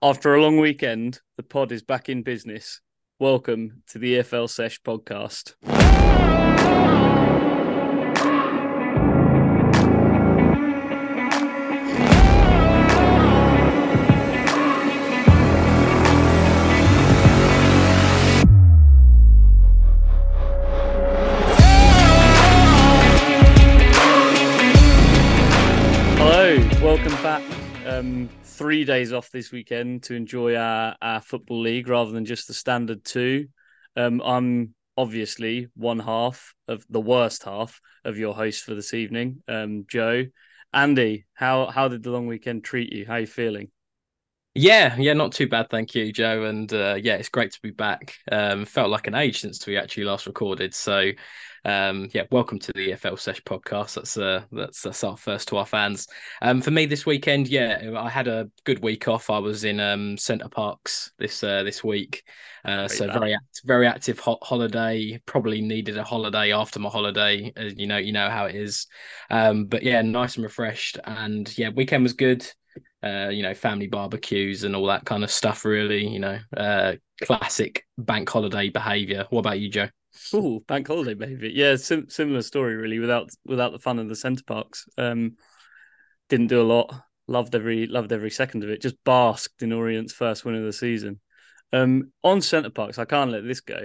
After a long weekend, the pod is back in business. Welcome to the EFL Sesh podcast. Three days off this weekend to enjoy our, our football league rather than just the standard two. Um, I'm obviously one half of the worst half of your host for this evening, um, Joe. Andy, how how did the long weekend treat you? How are you feeling? Yeah, yeah, not too bad, thank you, Joe. And uh, yeah, it's great to be back. Um, felt like an age since we actually last recorded. So um, yeah, welcome to the EFL Sesh podcast. That's uh, that's that's our first to our fans. Um, for me this weekend, yeah, I had a good week off. I was in um Center Parcs this uh, this week, uh, so very act- very active ho- holiday. Probably needed a holiday after my holiday. Uh, you know, you know how it is. Um, but yeah, nice and refreshed, and yeah, weekend was good. Uh, you know, family barbecues and all that kind of stuff. Really, you know, uh, classic bank holiday behaviour. What about you, Joe? Ooh, bank holiday, behaviour. Yeah, sim- similar story really. Without without the fun of the Center Parcs, um, didn't do a lot. Loved every loved every second of it. Just basked in Orient's first win of the season. Um, on Center Parcs, I can't let this go.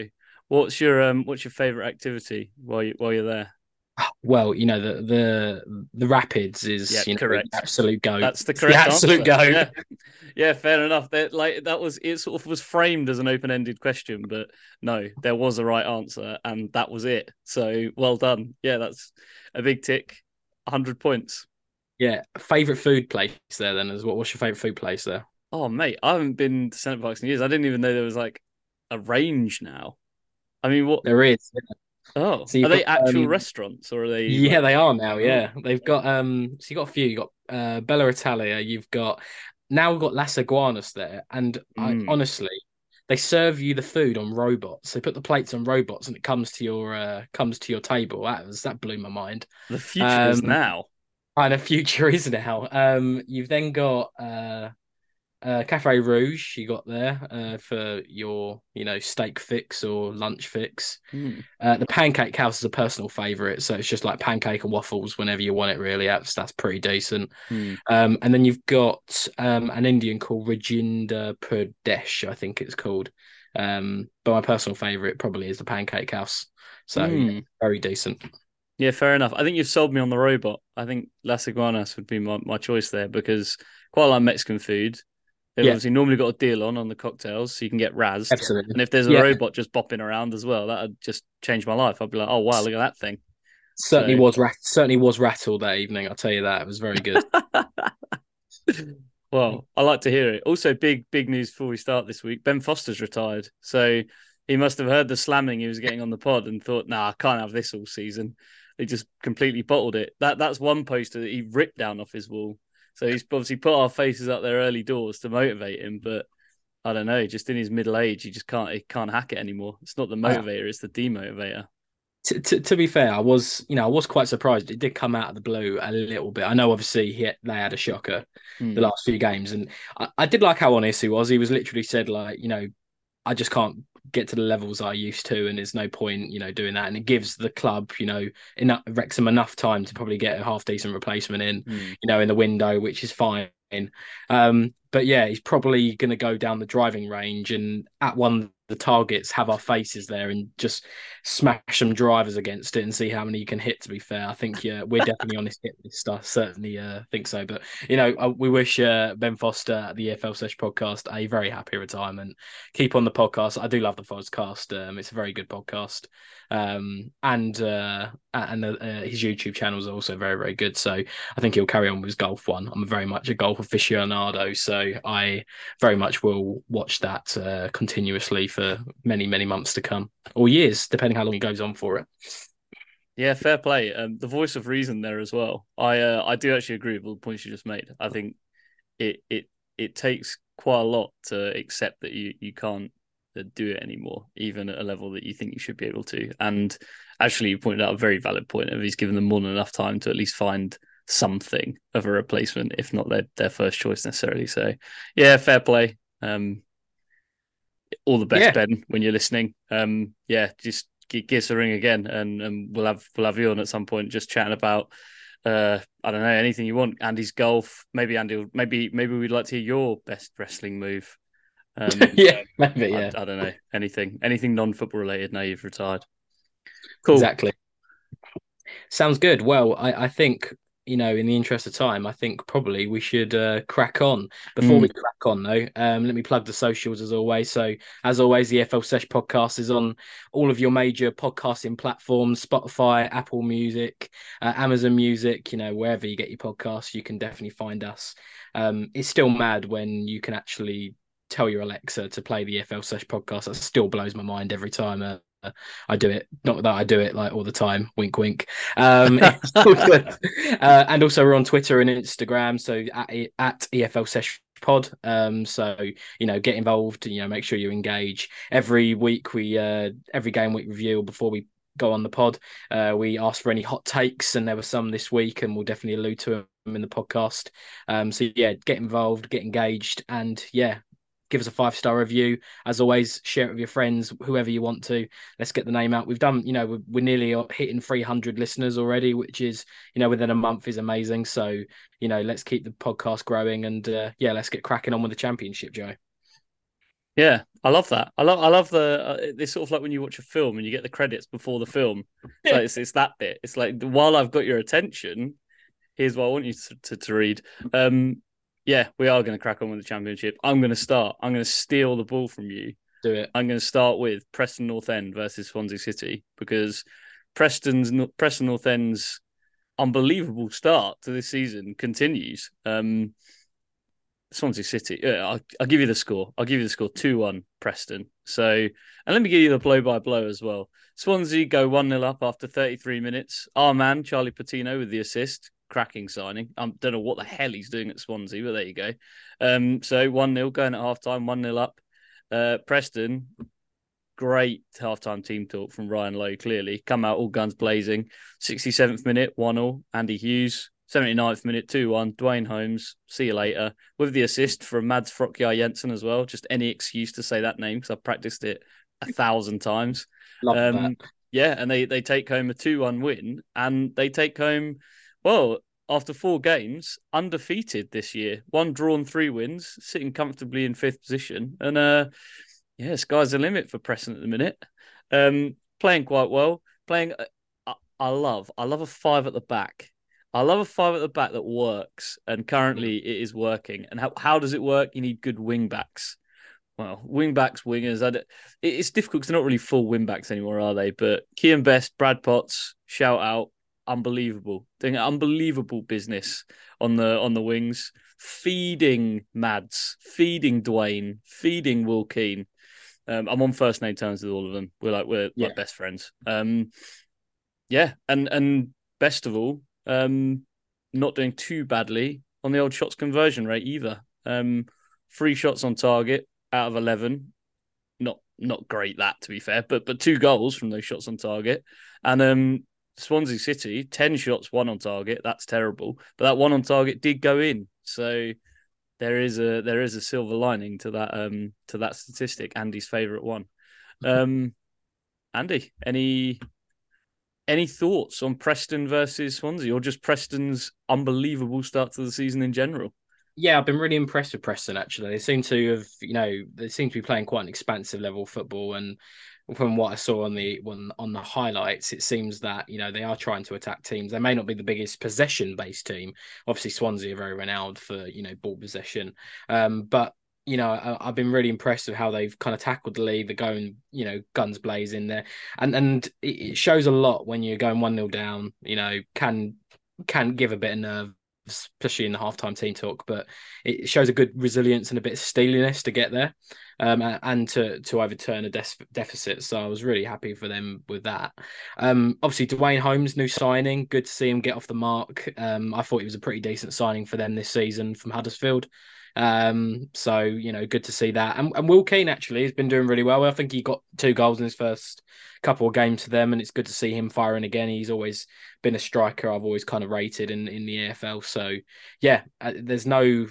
What's your um, what's your favorite activity while you while you're there? Well, you know the the the rapids is Yeah, you know, correct. absolute go. That's the correct absolute answer. go. Yeah. yeah, fair enough. That like that was it. Sort of was framed as an open-ended question, but no, there was a right answer, and that was it. So well done. Yeah, that's a big tick. hundred points. Yeah, favorite food place there. Then is what? What's your favorite food place there? Oh mate, I haven't been to Center Parcs in years. I didn't even know there was like a range now. I mean, what? There is. Oh, So are they got, actual um, restaurants or are they? Yeah, like- they are now. Yeah, they've got um. So you got a few. You got uh Bella Italia. You've got now we've got Las Iguanas there, and I Mm. honestly. They serve you the food on robots. They put the plates on robots, and it comes to your uh, comes to your table. That was that blew my mind. the future is Um, now. And a future is now. Um, you've then got uh, uh, Cafe Rouge. You got there uh, for your, you know, steak fix or lunch fix. Hmm. Uh, the Pancake House is a personal favorite, so it's just like pancake and waffles whenever you want it. Really, that's that's pretty decent. Hmm. Um, and then you've got um, an Indian called Rajinda Pradesh, I think it's called. Um, but my personal favorite probably is the Pancake House. So Hmm. yeah, very decent. Yeah, fair enough. I think you've sold me on the robot. I think Las Iguanas would be my, my choice there because quite a like Mexican food. They've Yeah. obviously normally got a deal on on the cocktails, so you can get razzed. Absolutely. And if there's a Yeah. robot just bopping around as well, that'd just change my life. I'd be like, oh wow, look at that thing. Certainly So- was rat- certainly was rattled that evening. I'll tell you that it was very good. well, I like to hear it. Also, big big news before we start this week. Ben Foster's retired, so he must have heard the slamming he was getting on the pod and thought, "Nah, I can't have this all season." He just completely bottled it. That that's one poster that he ripped down off his wall. So he's obviously put our faces up there early doors to motivate him, but I don't know. Just in his middle age, he just can't he can't hack it anymore. It's not the motivator; it's the demotivator. to, to, to be fair, I was you know I was quite surprised. It did come out of the blue a little bit. I know obviously he they had a shocker Hmm. the last few games, and I, I did like how honest he was. He was literally said like you know I just can't get to the levels I used to, and there's no point you know doing that. And it gives the club you know enough Wrexham enough time to probably get a half decent replacement in Hmm. you know in the window, which is fine. Um, but yeah, he's probably going to go down the driving range and at one of the targets have our faces there and just smash some drivers against it and see how many you can hit. To be fair, I think yeah, we're definitely on his hit list. I certainly uh, think so. But you know, uh, we wish uh, Ben Foster at the EFL Sesh podcast a very happy retirement. Keep on the podcast. I do love the podcast. Um, it's a very good podcast. Um, and uh, and uh, his YouTube channel is also very very good. So I think he'll carry on with his golf one. I'm very much a golf aficionado, so I very much will watch that uh, continuously for many many months to come or years, depending how long it goes on for it. Yeah, fair play. Um, the voice of reason there as well. I uh, I do actually agree with all the points you just made. I think it it it takes quite a lot to accept that you you can't uh, do it anymore, even at a level that you think you should be able to. And actually, you pointed out a very valid point of he's given them more than enough time to at least find something of a replacement, if not their their first choice necessarily. So, yeah, fair play. Um, all the best, Yeah. Ben, when you're listening. Um, yeah, just gi- give us a ring again, and, and we'll have we'll have you on at some point, just chatting about uh, I don't know anything you want. Andy's golf, maybe Andy, maybe maybe we'd like to hear your best wrestling move. Um, yeah, maybe, I, yeah, I don't know anything anything non football related. Now you've retired. Cool. exactly. Sounds good. Well, I, I think you know, in the interest of time, I think probably we should uh, crack on. Before Mm. we crack on, though, um, let me plug the socials as always. So, as always, the EFL Sesh podcast is on all of your major podcasting platforms: Spotify, Apple Music, uh, Amazon Music. You know, wherever you get your podcasts, you can definitely find us. Um, it's still mad when you can actually tell your Alexa to play the EFL Sesh podcast. That still blows my mind every time. Uh, I do it. Not that I do it like all the time. Wink, wink. Um, uh, and also we're on Twitter and Instagram. So at, at EFL Sesh Pod. Um, so you know, get involved. You know, make sure you engage. Every week we uh, every game week review before we go on the pod. Uh, we ask for any hot takes, and there were some this week, and we'll definitely allude to them in the podcast. Um, so yeah, get involved, get engaged, and yeah, give us a five star review. As always, share it with your friends, whoever you want to. Let's get the name out. We've done, you know, we're, we're nearly hitting 300 listeners already, which is, you know, within a month is amazing. So, you know, let's keep the podcast growing and uh, yeah, let's get cracking on with the championship, Joe. Yeah, I love that. I love I love the uh, it's sort of like when you watch a film and you get the credits before the film. Yeah. like, it's, it's that bit. It's like while I've got your attention, here's what I want you to, to, to read. Um, yeah, we are going to crack on with the championship. I'm going to start. I'm going to steal the ball from you. Do it. I'm going to start with Preston North End versus Swansea City because Preston's Preston North End's unbelievable start to this season continues. Um, Swansea City. Yeah, I'll, I'll give you the score. I'll give you the score two one Preston. So, and let me give you the blow by blow as well. Swansea go one 0 up after 33 minutes. Our man Charlie Patino with the assist. Cracking signing. I don't know what the hell he's doing at Swansea, but there you go. Um, so one 0 going at half time, one 0 up. Uh, Preston, great halftime team talk from Ryan Lowe. Clearly, come out all guns blazing. 67th minute, one 0 Andy Hughes. 79th minute, 2 1. Duane Holmes, see you later. With the assist from Mads Frokjar Jensen as well. Just any excuse to say that name because I've practiced it a thousand times. Love Um, that. yeah, and they, they take home a 2 1 win and they take home, well, after four games, undefeated this year. One drawn, three wins, sitting comfortably in fifth position. And uh, yeah, sky's the limit for Preston at the minute. Um, playing quite well. Playing, uh, I, I love, I love a five at the back. I love a five at the back that works, and currently it is working. And how, how does it work? You need good wing backs. Well, wing backs, wingers. It- it's difficult because they're not really full wing backs anymore, are they? But Kian Best, Brad Potts, shout out, unbelievable, doing unbelievable business on the on the wings, feeding Mads, feeding Duane, feeding Will Keane. Um, I'm on first name terms with all of them. We're like we're Yeah. like best friends. Um, yeah, and and best of all, um, not doing too badly on the old shots conversion rate either. Um, three shots on target out of eleven. Not not great that to be fair, but but two goals from those shots on target. And um Swansea City, ten shots, one on target. That's terrible. But that one on target did go in. So there is a there is a silver lining to that um to that statistic. Andy's favourite one. Um Andy, any any thoughts on Preston versus Swansea or just Preston's unbelievable start to the season in general? Yeah, I've been really impressed with Preston. Actually, they seem to have, you know, they seem to be playing quite an expansive level of football, and from what I saw on the on, on the highlights, it seems that you know they are trying to attack teams. They may not be the biggest possession based team. Obviously, Swansea are very renowned for you know ball possession, um, but you know I, I've been really impressed with how they've kind of tackled the lead. They're going you know guns blazing there, and and it it shows a lot when you're going one 0 down. You know can can give a bit of nerve especially in the halftime team talk, but it shows a good resilience and a bit of steeliness to get there um, and to to overturn a deficit. So I was really happy for them with that. Um, obviously, Duane Holmes, new signing, good to see him get off the mark. Um, I thought he was a pretty decent signing for them this season from Huddersfield. Um, so you know, good to see that. And, and Will Keane actually has been doing really well. I think he got two goals in his first couple of games for them, and it's good to see him firing again. He's always been a striker I've always kind of rated in in the EFL. So yeah, uh, there's no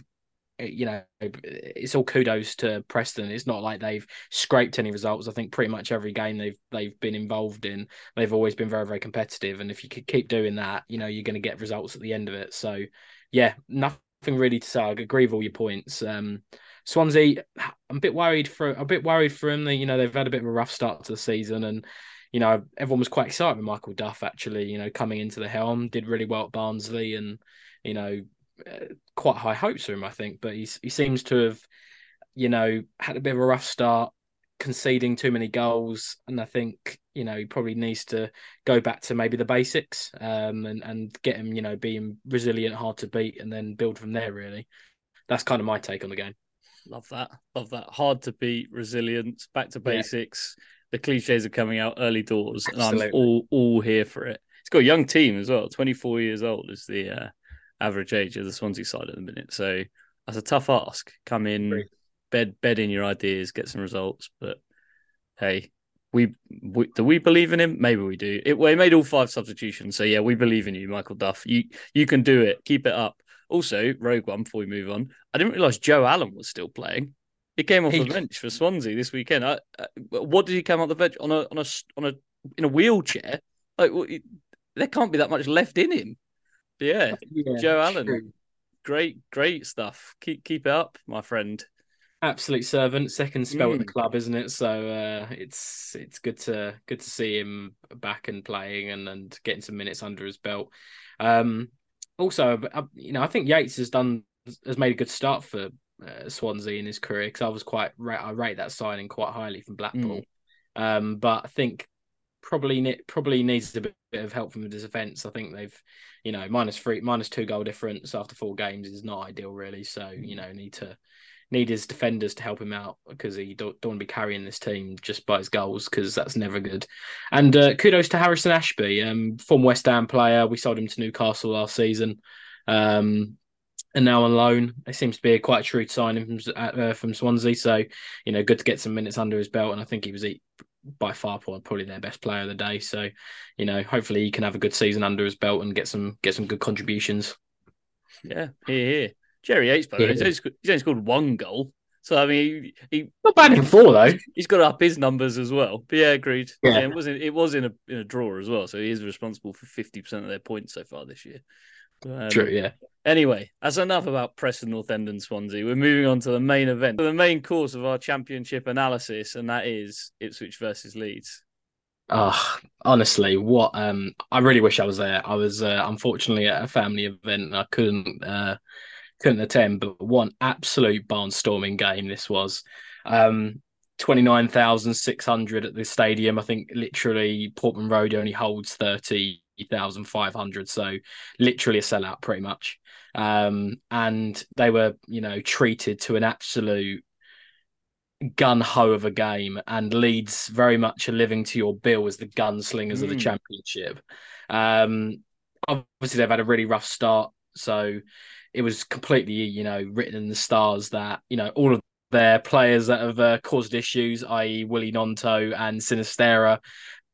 you know, it's all kudos to Preston. It's not like they've scraped any results. I think pretty much every game they've they've been involved in, they've always been very very competitive. And if you could keep doing that, you know, you're going to get results at the end of it. So, yeah, nothing really to say. I agree with all your points. Um, Swansea, I'm a bit worried for a bit worried for them. That you know they've had a bit of a rough start to the season, and you know everyone was quite excited with Michael Duff actually. You know coming into the helm, did really well at Barnsley, and you know uh, quite high hopes for him, I think. But he he seems to have, you know, had a bit of a rough start, conceding too many goals, and I think you know he probably needs to go back to maybe the basics, um, and and get him, you know, being resilient, hard to beat, and then build from there. Really, that's kind of my take on the game. Love that. Love that. Hard to beat, resilience, back to basics. Yeah. The cliches are coming out early doors, Absolutely. and I'm all all here for it. It's got a young team as well. 24 years old is the uh, average age of the Swansea side at the minute. So that's a tough ask. Come in, Great. bed bed in your ideas, get some results. But hey, we, we, do we believe in him? Maybe we do. It, well, made all five substitutions, so yeah, we believe in you, Michael Duff. You you can do it. Keep it up. Also, Rogue One. Before we move on, I didn't realize Joe Allen was still playing. He came off he... the bench for Swansea this weekend. I, I, what did he come off the bench on a on a on a in a wheelchair? Like well, he, there can't be that much left in him. Yeah, yeah Joe Allen. True. Great, great stuff. Keep keep it up, my friend. Absolute servant, second spell mm. at the mm. club, isn't it? So uh, it's it's good to good to see him back and playing and, and getting some minutes under his belt. Um, also, uh, you know, I think Yates has done has made a good start for uh, Swansea in his career because I was quite I rate that signing quite highly from Blackpool. Mm. Um, but I think probably probably needs a bit, bit of help from the defence. I think they've you know, minus three, minus two goal difference after four games is not ideal, really. So you know, need to need his defenders to help him out because he don't, don't want to be carrying this team just by his goals because that's never good. And uh, kudos to Harrison Ashby, um, from West Ham player. We sold him to Newcastle last season. Um, and now on loan. It seems to be a quite a true signing from uh, from Swansea. So, you know, good to get some minutes under his belt. And I think he was by far probably their best player of the day. So, you know, hopefully he can have a good season under his belt and get some get some good contributions. Yeah, here, here. Jerry Yates, by the way, he's only scored one goal. So I mean, he, he not bad in four though. He's got up his numbers as well. But yeah, agreed. Yeah, yeah it was in, it was in a in a draw as well. So he is responsible for fifty percent of their points so far this year. Um, True, yeah. Anyway, that's enough about Preston North End and Swansea. We're moving on to the main event, the main course of our championship analysis, and that is Ipswich versus Leeds. Oh, honestly, what um I really wish I was there. I was uh, unfortunately at a family event and I couldn't uh couldn't attend, but one absolute barnstorming game this was. Um 29,600 at the stadium. I think literally Portman Road only holds 30 thousand So literally a sellout, pretty much. Um, and they were, you know, treated to an absolute gun ho of a game, and Leeds very much are living to your bill as the gunslingers mm. of the hmm. championship. Um, obviously, they've had a really rough start, so it was completely, you know, written in the stars that you know all of their players that have uh, caused issues, i.e., Willie Gnonto and Sinisterra,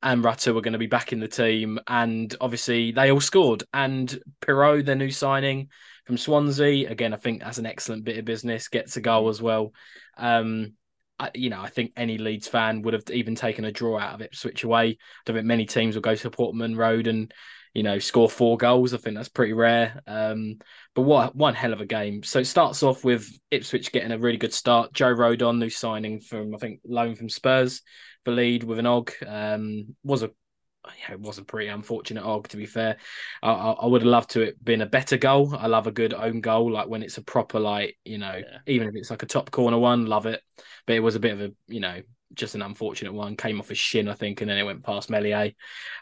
and Rutter were going to be back in the team, and obviously they all scored. And Piroe, their new signing from Swansea, again, I think that's an excellent bit of business. Gets a goal as well. Um, I, you know, I think any Leeds fan would have even taken a draw out of Ipswich away. I don't think many teams will go to Portman Road and you know score four goals. I think that's pretty rare. Um, but what one hell of a game! So it starts off with Ipswich getting a really good start. Joe Rodon, new signing from I think loan from Spurs, the lead with an og. Um, was a yeah, it was a pretty unfortunate og to be fair. I, I, would have loved to it been a better goal. I love a good own goal, like when it's a proper like you know, yeah. even if it's like a top corner one, love it. But it was a bit of a you know just an unfortunate one. Came off his shin, I think, and then it went past Meslier.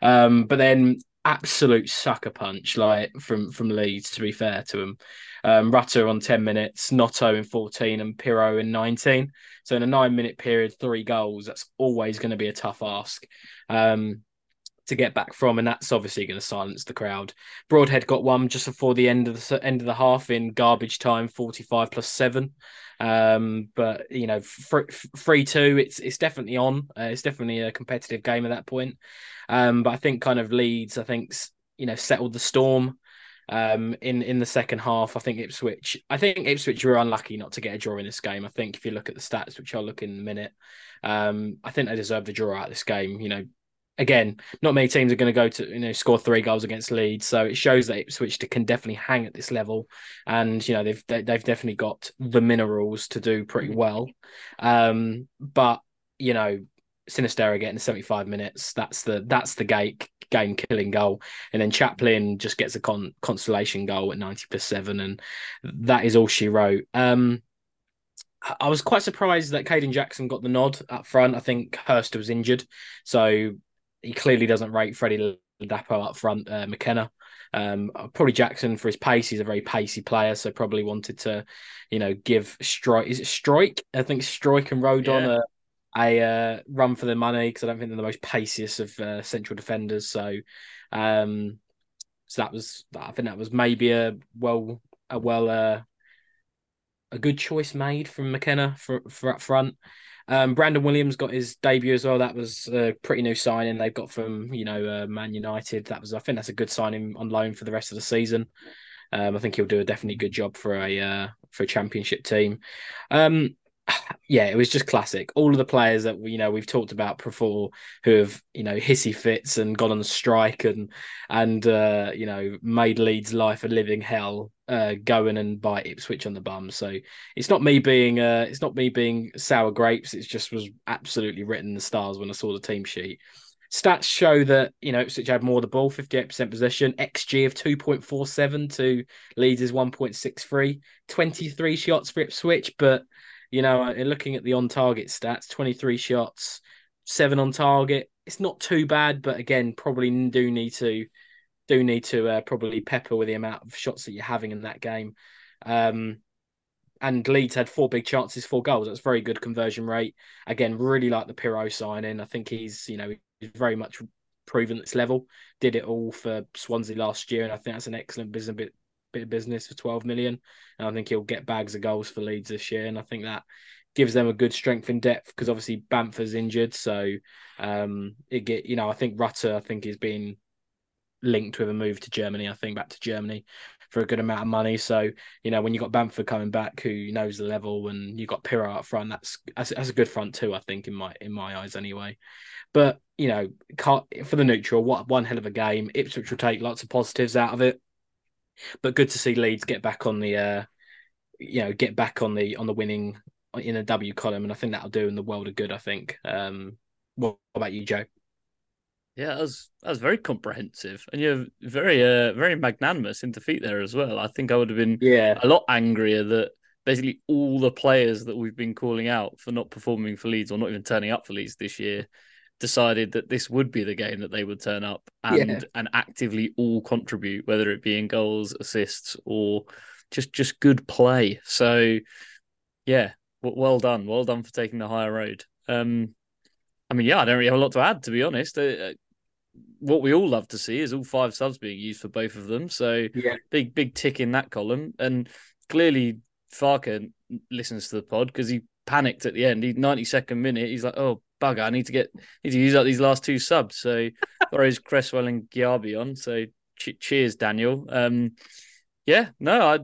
Um, but then absolute sucker punch, like from from Leeds. To be fair to him, um, Rutter on ten minutes, Gnonto in fourteen, and Piroe in nineteen. So in a nine minute period, three goals. That's always going to be a tough ask. Um, to get back from, and that's obviously going to silence the crowd. Broadhead got one just before the end of the end of the half in garbage time, forty five plus seven. Um, but you know, three two, it's it's definitely on. Uh, it's definitely a competitive game at that point. Um, but I think kind of Leeds, I think you know, settled the storm. Um, in in the second half, I think Ipswich. I think Ipswich were unlucky not to get a draw in this game. I think if you look at the stats, which I'll look in a minute, um, I think they deserve the draw out of this game. You know, again, not many teams are going to go to you know score three goals against Leeds, so it shows that Ipswich can definitely hang at this level, and you know they've they've definitely got the minerals to do pretty well. Um, but you know Sinisterra getting 75 minutes. That's the that's the gate game killing goal, and then Chaplin just gets a con- consolation goal at 90 plus seven, and that is all she wrote. Um, I was quite surprised that Kayden Jackson got the nod up front. I think Hirst was injured, so he clearly doesn't rate Freddie Ladapo up front. Uh, McKenna, um, probably Jackson for his pace. He's a very pacey player, so probably wanted to, you know, give Struijk. Is it Struijk? I think Struijk and Rodon yeah. a a uh, run for their money because I don't think they're the most paciest of uh, central defenders. So, um, so that was I think that was maybe a well a well uh, a good choice made from McKenna for for up front. Um, Brandon Williams got his debut as well. That was a pretty new signing they've got from you know uh, Man United. That was I think that's a good signing on loan for the rest of the season. Um, I think he'll do a definitely good job for a uh, for a championship team. Um, yeah, it was just classic. All of the players that you know we've talked about before, who have you know hissy fits and gone on strike and and uh, you know made Leeds' life a living hell, uh, going and bite Ipswich on the bum. So it's not me being uh, it's not me being sour grapes. It just was absolutely written in the stars when I saw the team sheet. Stats show that you know Ipswich had more of the ball, fifty eight percent possession, xG of two point four seven to Leeds is one point six three, 23 shots for Ipswich, but you know, uh, looking at the on target stats, 23 shots, seven on target. It's not too bad, but again, probably do need to do need to uh, probably pepper with the amount of shots that you're having in that game. Um, and Leeds had four big chances, four goals. That's very good conversion rate. Again, really like the Piroe signing. I think he's, you know, he's very much proven its level. Did it all for Swansea last year, and I think that's an excellent business bit of business for 12 million. And I think he'll get bags of goals for Leeds this year. And I think that gives them a good strength in depth because obviously Bamford's injured. So um, it get, you know, I think Rutter, I think, is being linked with a move to Germany, I think, back to Germany for a good amount of money. So, you know, when you got Bamford coming back who knows the level and you got Piroe up front, that's, that's that's a good front too, I think, in my in my eyes anyway. But, you know, for the neutral, what one hell of a game. Ipswich will take lots of positives out of it. But good to see Leeds get back on the, uh, you know, get back on the on the winning in a W column, and I think that'll do in the world of good. I think. Um, what about you, Joe? Yeah, that was that was very comprehensive, and you're very uh very magnanimous in defeat there as well. I think I would have been yeah a lot angrier that basically all the players that we've been calling out for not performing for Leeds or not even turning up for Leeds this year decided that this would be the game that they would turn up and yeah. and actively all contribute, whether it be in goals, assists, or just just good play. So, yeah, well done, well done for taking the higher road. Um, I mean, yeah, I don't really have a lot to add to be honest. Uh, uh, what we all love to see is all five subs being used for both of them. So, yeah. big big tick in that column, and clearly Farke listens to the pod because he panicked at the end. He 92nd minute, he's like, "Oh bugger, I need to get need to use up these last two subs." So throws Cresswell and Gyabi on. So ch- cheers, Daniel. Um, yeah, no,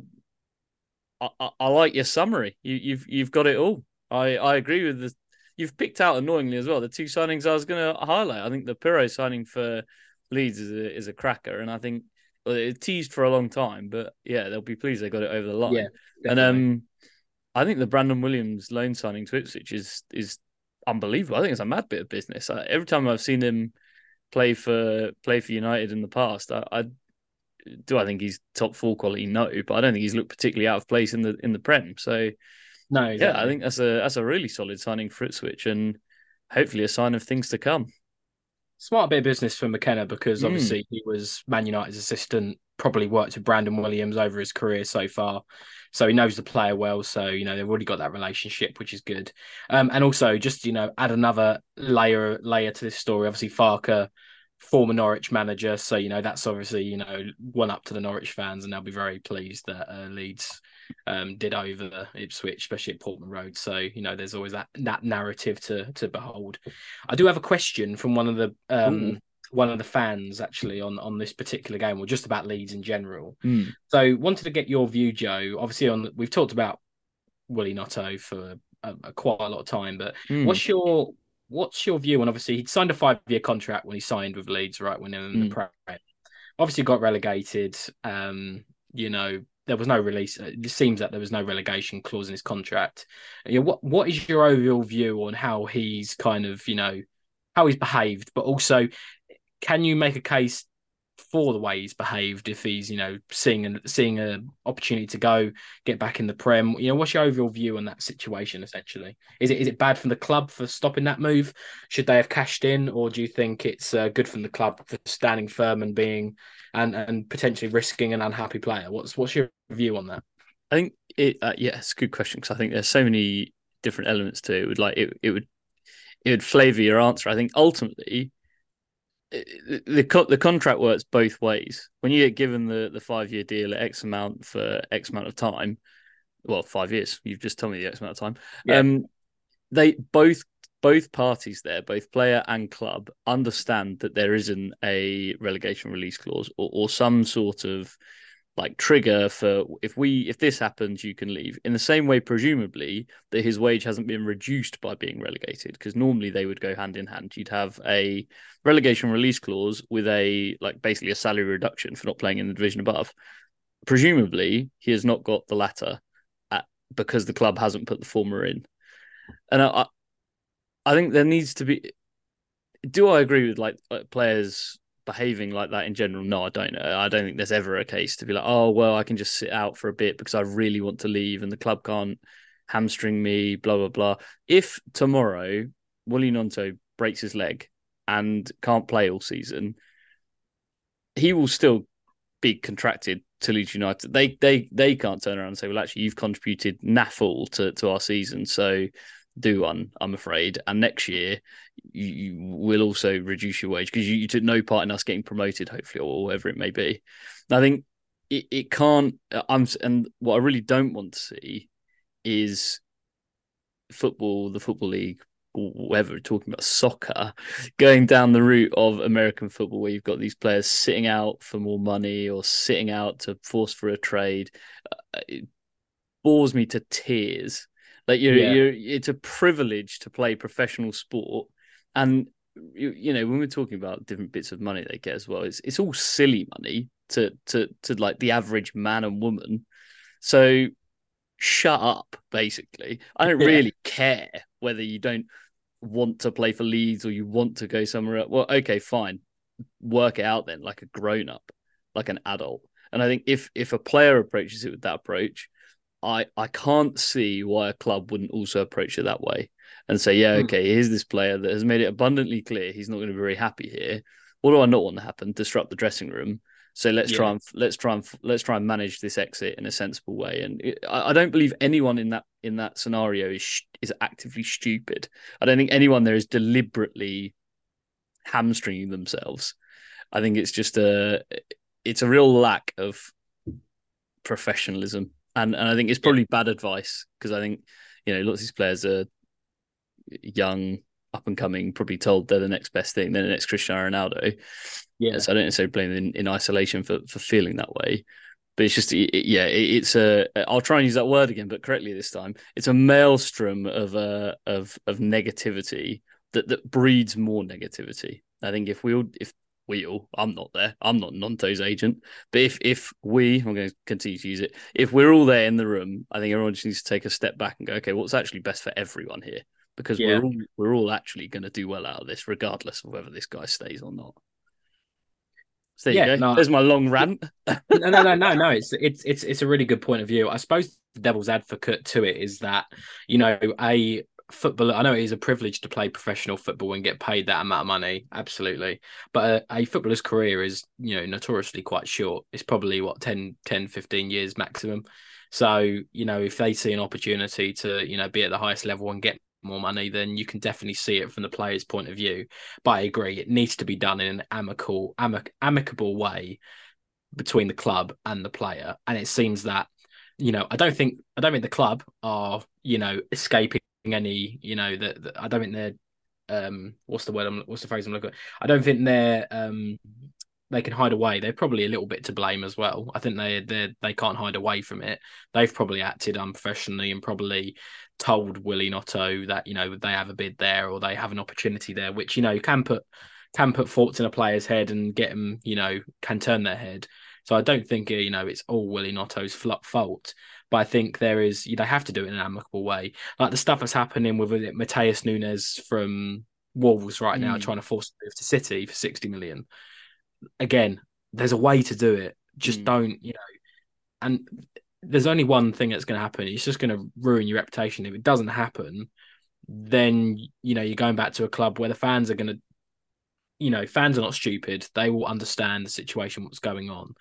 I, I, I like your summary. You, you've you've got it all. I I agree with the. You've picked out annoyingly as well the two signings I was going to highlight. I think the Piroe signing for Leeds is a, is a cracker, and I think well, it teased for a long time, but yeah, they'll be pleased they got it over the line. Yeah, and um, I think the Brandon Williams loan signing to Ipswich is is unbelievable. I think it's a mad bit of business. every time I've seen him play for play for United in the past, I, I do I think he's top four quality. No, but I don't think he's looked particularly out of place in the in the Prem. So no, exactly. yeah, I think that's a that's a really solid signing for Ipswich and hopefully a sign of things to come. Smart bit of business for McKenna because hmm. obviously mm. he was Man United's assistant, probably worked with Brandon Williams over his career so far so he knows the player well. So you know they've already got that relationship, which is good. Um, and also just you know add another layer layer to this story. Obviously, Farke, former Norwich manager, so you know that's obviously you know one up to the Norwich fans, and they'll be very pleased that uh, Leeds um, did over Ipswich, especially at Portman Road. So you know there's always that that narrative to to behold. I do have a question from one of the um, one of the fans actually on on this particular game, or just about Leeds in general. Mm. So, wanted to get your view, Joe. Obviously, on we've talked about Willie Gnonto for a, a quite a lot of time, but Mm. what's your what's your view on? Obviously, he'd signed a five year contract when he signed with Leeds, right? When in Mm. the Prem. Obviously, got relegated. Um, you know, there was no release. It seems that there was no relegation clause in his contract. You know, what what is your overall view on how he's kind of you know how he's behaved, but also can you make a case for the way he's behaved if he's you know seeing an seeing a opportunity to go get back in the prem you know what's your overall view on that situation essentially is it is it bad from the club for stopping that move should they have cashed in or do you think it's uh, good from the club for standing firm and being and and potentially risking an unhappy player what's what's your view on that I think it. Uh, yeah, it's a good question because I think there's so many different elements to it. it. Would like it. It would. It would flavour your answer. I think ultimately, the co- the contract works both ways. When you get given the the five year deal at X amount for X amount of time, well, five years. You've just told me the X amount of time. Yeah. Um, they both both parties there, both player and club, understand that there isn't a relegation release clause or, or some sort of like trigger for if we if this happens you can leave. In the same way presumably that his wage hasn't been reduced by being relegated because normally they would go hand in hand. You'd have a relegation release clause with a like basically a salary reduction for not playing in the division above. Presumably he has not got the latter at, because the club hasn't put the former in. And I, I think there needs to be do I agree with like, like players behaving like that in general? No, I don't. Uh, I don't think there's ever a case to be like, oh well, I can just sit out for a bit because I really want to leave, and the club can't hamstring me. Blah blah blah. If tomorrow Willie Gnonto breaks his leg and can't play all season, he will still be contracted to Leeds United. They they they can't turn around and say, well, actually, you've contributed naffle to to our season, so do one. I'm afraid, and next year you, you will also reduce your wage because you, you took no part in us getting promoted, hopefully, or whatever it may be. I think it, it can't. I'm and what I really don't want to see is football, the football league, or whatever, talking about soccer, going down the route of American football, where you've got these players sitting out for more money or sitting out to force for a trade. Uh, It bores me to tears. Like you're, Yeah. you're, it's a privilege to play professional sport, and you, you know when we're talking about different bits of money they get as well, it's it's all silly money to to to like the average man and woman. So shut up, basically. I don't Yeah. really care whether you don't want to play for Leeds or you want to go somewhere else. Well, okay, fine. Work it out then, like a grown up, like an adult. And I think if if a player approaches it with that approach, I I can't see why a club wouldn't also approach it that way and say, yeah, Hmm. okay, here's this player that has made it abundantly clear he's not going to be very happy here. What do I not want to happen? Disrupt the dressing room. So let's try and let's try and let's try and manage this exit in a sensible way. And it, I, I don't believe anyone in that in that scenario is sh- is actively stupid. I don't think anyone there is deliberately hamstringing themselves. I think it's just a it's a real lack of professionalism, and and I think it's probably bad advice because I think you know lots of these players are young, up and coming, probably told they're the next best thing, they're the next Cristiano Ronaldo. yeah So I don't necessarily blame them in, in isolation for for feeling that way. But it's just, it, yeah, it, it's a. I'll try and use that word again, but correctly this time. It's a maelstrom of uh, of of negativity that that breeds more negativity. I think if we all, if we all, I'm not there, I'm not Gnonto's agent, but if if we, I'm going to continue to use it. If we're all there in the room, I think everyone just needs to take a step back and go, okay, what's actually best for everyone here? Because Yeah. we're all we're all actually going to do well out of this, regardless of whether this guy stays or not. So there Yeah, you go. no. There's my long rant. no, no, no, no, no. It's it's it's it's a really good point of view. I suppose the devil's advocate to it is that you know a footballer. I know it is a privilege to play professional football and get paid that amount of money. Absolutely, but a, a footballer's career is you know notoriously quite short. It's probably what 10, 10, 15 years maximum. So you know if they see an opportunity to you know be at the highest level and get more money, then you can definitely see it from the player's point of view. But I agree, it needs to be done in an amicable, amic- amicable way between the club and the player. And it seems that, you know, I don't think I don't think the club are, you know, escaping any, you know, that I don't think they're um what's the word I'm what's the phrase I'm looking at? I don't think they're um they can hide away. They're probably a little bit to blame as well. I think they they they can't hide away from it. They've probably acted unprofessionally and probably told Willie Gnonto that you know they have a bid there or they have an opportunity there, which you know can put can put thoughts in a player's head and get them you know can turn their head. So I don't think you know it's all Willie Gnonto's fault, but I think there is you they have to do it in an amicable way. Like the stuff that's happening with it, Matheus Nunes from Wolves right now, mm. trying to force a move to City for sixty million again, there's a way to do it. Just mm. don't, you know. And there's only one thing that's going to happen. It's just going to ruin your reputation. If it doesn't happen, then you know you're going back to a club where the fans are going to, you know, fans are not stupid. They will understand the situation, what's going on,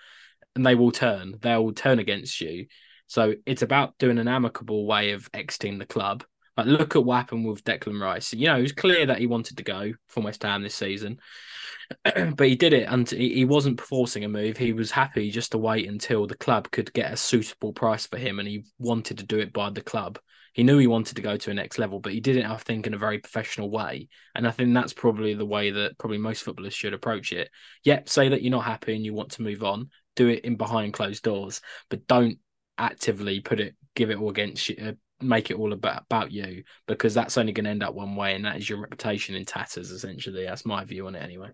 and they will turn. They will turn against you. So it's about doing an amicable way of exiting the club. Like look at what happened with Declan Rice. You know, it was clear that he wanted to go from West Ham this season. but he did it and he wasn't forcing a move. He was happy just to wait until the club could get a suitable price for him, and he wanted to do it by the club. He knew he wanted to go to a next level, but he did it, I think, in a very professional way. And I think that's probably the way that probably most footballers should approach it. Yep, say that you're not happy and you want to move on. Do it in behind closed doors, but don't actively put it, give it all against you, uh, make it all about about you, because that's only going to end up one way, and that is your reputation in tatters. Essentially, that's my view on it, anyway.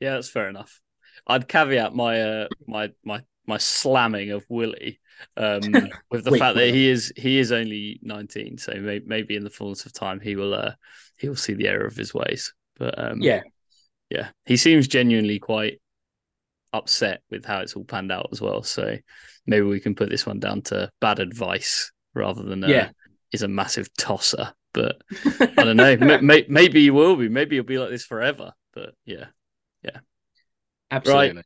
Yeah, that's fair enough. I'd caveat my uh, my my my slamming of Willie um, with the Wait, fact that he is he is only 19, so may, maybe in the fullness of time he will uh, he will see the error of his ways. But um, yeah, yeah, he seems genuinely quite upset with how it's all panned out as well. So maybe we can put this one down to bad advice rather than uh, yeah, is a massive tosser. But I don't know. maybe he will be. Maybe he'll be like this forever. But yeah. Yeah. Absolutely. Right.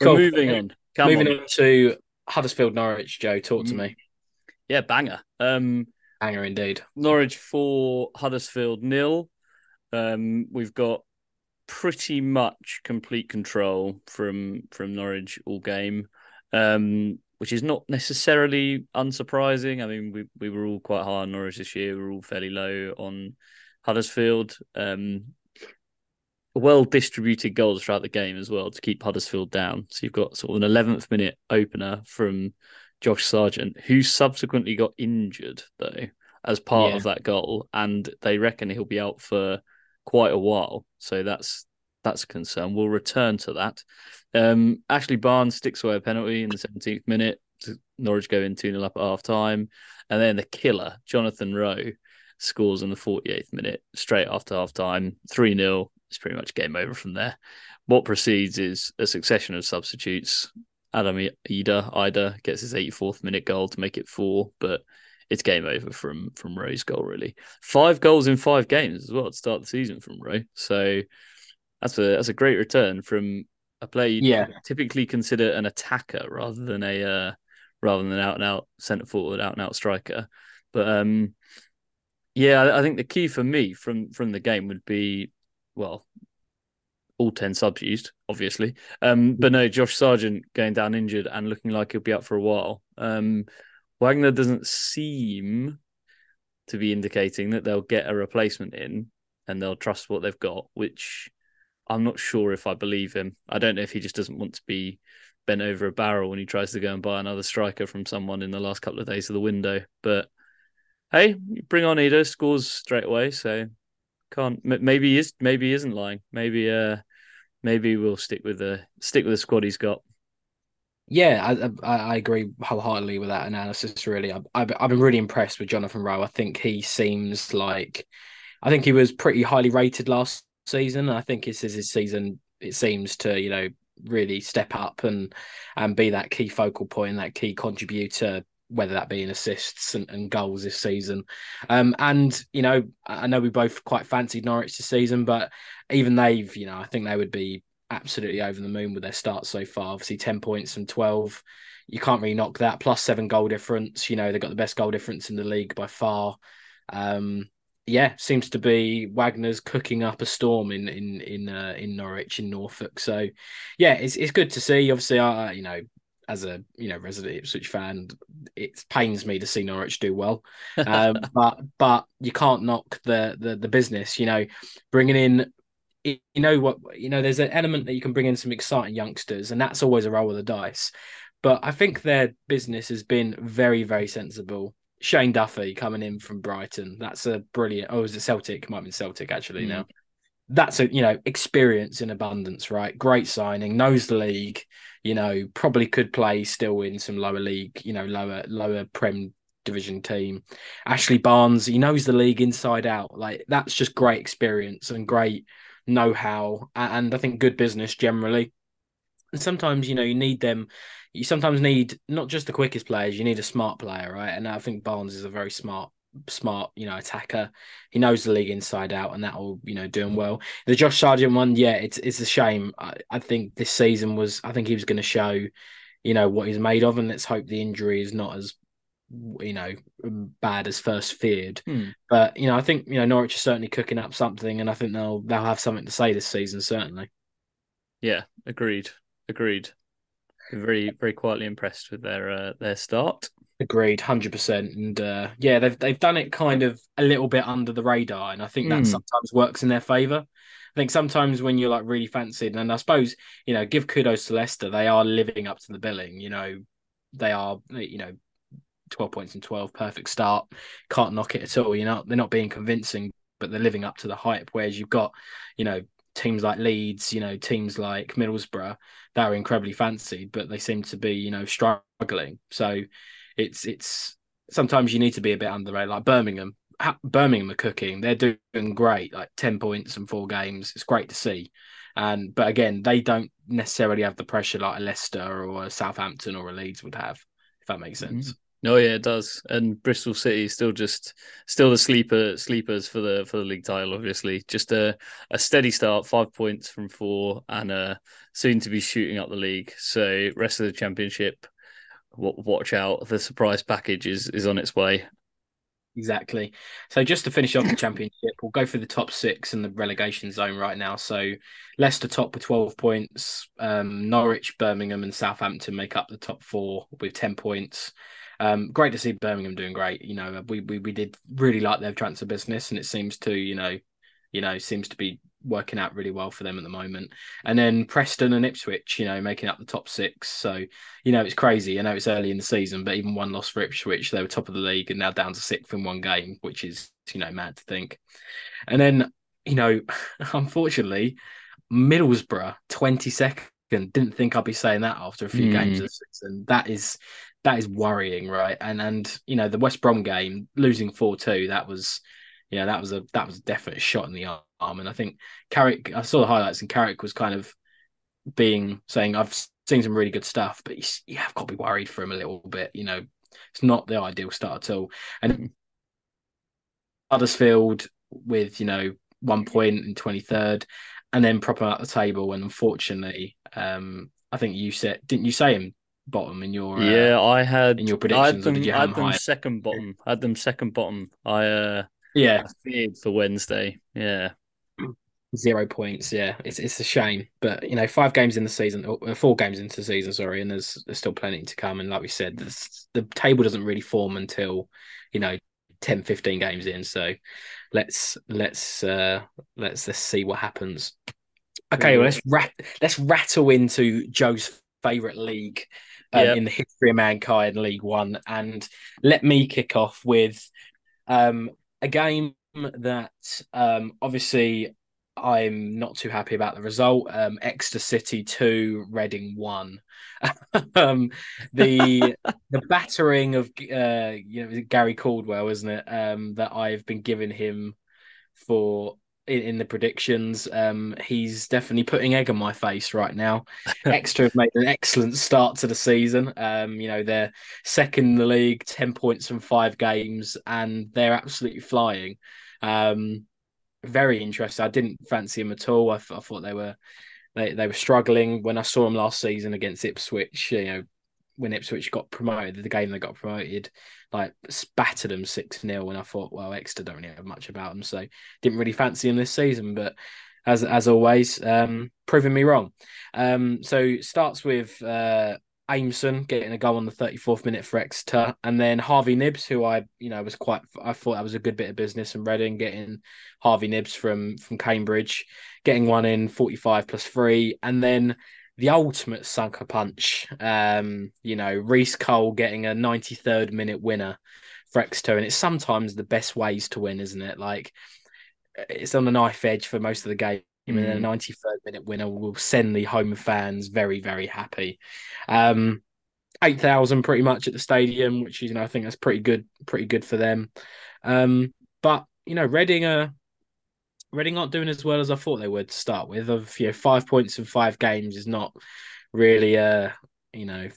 Cool. We're moving on. Come moving on. on. to Huddersfield Norwich, Joe. Talk to mm. me. Yeah, banger. Um banger indeed. Norwich for Huddersfield nil. Um we've got pretty much complete control from from Norwich all game. Um which is not necessarily unsurprising. I mean, we, we were all quite high on Norwich this year. We are all fairly low on Huddersfield. Um, well distributed goals throughout the game as well to keep Huddersfield down. So you've got sort of an 11th minute opener from Josh Sargent, who subsequently got injured though as part yeah. of that goal, and they reckon he'll be out for quite a while. So that's that's a concern. We'll return to that. Um, Ashley Barnes sticks away a penalty in the 17th minute. Norwich go in 2 0 up at half time. And then the killer, Jonathan Rowe, scores in the 48th minute, straight after half time, 3 0 it's pretty much game over from there. What proceeds is a succession of substitutes. Adam Idah Idah gets his 84th minute goal to make it four, but it's game over from from Rowe's goal. Really, five goals in five games as well to start the season from Rowe. So that's a that's a great return from a player you yeah. typically consider an attacker rather than a uh, rather than an out and out centre forward, out and out striker. But um, yeah, I think the key for me from from the game would be well, all 10 subs used, obviously. Um, but no, Josh Sargent going down injured and looking like he'll be out for a while. Um, Wagner doesn't seem to be indicating that they'll get a replacement in and they'll trust what they've got, which I'm not sure if I believe him. I don't know if he just doesn't want to be bent over a barrel when he tries to go and buy another striker from someone in the last couple of days of the window. But hey, bring on Idah, scores straight away. So can't maybe he is maybe he isn't lying. Maybe uh maybe we'll stick with the stick with the squad he's got. Yeah, I, I, agree wholeheartedly with that analysis. Really, I've, I've been really impressed with Jonathan Rowe. I think he seems like, I think he was pretty highly rated last season. I think this is his season. It seems to you know really step up and and be that key focal point and that key contributor whether that be in assists and, and goals this season. Um, and you know, I know we both quite fancied Norwich this season, but even they've, you know, I think they would be absolutely over the moon with their start so far. Obviously, ten points from twelve. You can't really knock that. Plus seven goal difference. You know, they've got the best goal difference in the league by far. Um, yeah, seems to be Wagner's cooking up a storm in in in uh, in Norwich in Norfolk. So, yeah, it's it's good to see. Obviously, I you know as a you know resident Ipswich fan, it pains me to see Norwich do well. Um, but but you can't knock the, the the business. You know, bringing in you know what you know. There's an element that you can bring in some exciting youngsters, and that's always a roll of the dice. But I think their business has been very very sensible. Shane Duffy coming in from Brighton. That's a brilliant. Oh, is it Celtic? Might have been Celtic actually mm. now. That's a you know experience in abundance, right? Great signing, knows the league. You know, probably could play still in some lower league, you know, lower lower prem division team. Ashley Barnes, he knows the league inside out. Like that's just great experience and great know-how, and I think good business generally. And sometimes you know you need them you sometimes need not just the quickest players, you need a smart player, right? And I think Barnes is a very smart, smart, you know, attacker. He knows the league inside out, and that will, you know, doing well. The Josh Sargent one, yeah, it's it's a shame. I, I think this season was, I think he was going to show, you know, what he's made of, and let's hope the injury is not as you know bad as first feared hmm. but you know i think you know norwich is certainly cooking up something and i think they'll they'll have something to say this season certainly yeah agreed agreed very very quietly impressed with their uh, their start. Agreed, hundred percent. And uh, yeah, they've they've done it kind of a little bit under the radar, and I think that mm. sometimes works in their favour. I think sometimes when you're like really fancied, and I suppose you know, give kudos to Leicester, they are living up to the billing. You know, they are you know, twelve points and twelve, perfect start, can't knock it at all. You know, they're not being convincing, but they're living up to the hype. Whereas you've got you know teams like Leeds, you know, teams like Middlesbrough, that are incredibly fancied, but they seem to be, you know, struggling. So it's it's sometimes you need to be a bit under the Like Birmingham, Birmingham are cooking. They're doing great, like ten points and four games. It's great to see. And but again, they don't necessarily have the pressure like a Leicester or a Southampton or a Leeds would have, if that makes sense. Mm-hmm. Oh yeah, it does. And Bristol City still just still the sleeper sleepers for the for the league title. Obviously, just a a steady start, five points from four, and uh, soon to be shooting up the league. So rest of the championship, watch out. The surprise package is is on its way. Exactly. So just to finish off the championship, we'll go for the top six in the relegation zone right now. So Leicester top with twelve points. Um, Norwich, Birmingham, and Southampton make up the top four with ten points. Um, great to see Birmingham doing great. You know, we, we we did really like their transfer business, and it seems to you know, you know, seems to be working out really well for them at the moment. And then Preston and Ipswich, you know, making up the top six. So you know, it's crazy. I know it's early in the season, but even one loss for Ipswich, they were top of the league and now down to sixth in one game, which is you know mad to think. And then you know, unfortunately, Middlesbrough twenty second. Didn't think I'd be saying that after a few mm. games this season. That is that is worrying, right? And and you know the West Brom game losing four two that was you know that was a that was a definite shot in the arm. And I think Carrick, I saw the highlights and Carrick was kind of being saying I've seen some really good stuff, but you, you have got to be worried for him a little bit. You know, it's not the ideal start at all. And mm-hmm. Huddersfield with you know one point in twenty third, and then propping up the table. And unfortunately, um, I think you said didn't you say him bottom in your uh, yeah I had in your predictions I had them, I had them second bottom. I had them second bottom. I uh yeah. I feared for Wednesday. Yeah. Zero points yeah. It's it's a shame but you know five games in the season or four games into the season sorry and there's there's still plenty to come. And like we said the table doesn't really form until you know 10 15 games in. So let's let's uh let's let's see what happens. Okay well, let's rat let's rattle into Joe's favorite league uh, yep. in the history of mankind, League One. And let me kick off with um, a game that um, obviously I'm not too happy about the result. Um, Exeter City two, Reading one. um, the the battering of uh, you know Gary Caldwell, isn't it? Um, that I've been giving him for in, in the predictions. Um, he's definitely putting egg on my face right now. Exeter have made an excellent start to the season. Um, you know, they're second in the league, 10 points from five games, and they're absolutely flying. Um, very interesting. I didn't fancy them at all. I, I thought they were they, they were struggling when I saw them last season against Ipswich. You know, when Ipswich got promoted, the game they got promoted, like spattered them 6 0. And I thought, well, Exeter don't really have much about them. So didn't really fancy them this season. But as as always, um, proving me wrong. Um, so starts with uh, Aimson getting a goal on the 34th minute for Exeter, and then Harvey Knibbs, who I you know was quite I thought that was a good bit of business and Reading getting Harvey Knibbs from from Cambridge, getting one in 45 plus three, and then the ultimate sucker punch. Um, you know, Reece Cole getting a 93rd minute winner for Exeter, and it's sometimes the best ways to win, isn't it? Like it's on the knife edge for most of the game mm. and a 93rd minute winner will send the home fans very, very happy. Um, 8,000 pretty much at the stadium, which is, you know, I think that's pretty good, pretty good for them. Um, but, you know, Reading are, Reading aren't doing as well as I thought they would to start with. Of, you know, five points in five games is not really, uh, you know,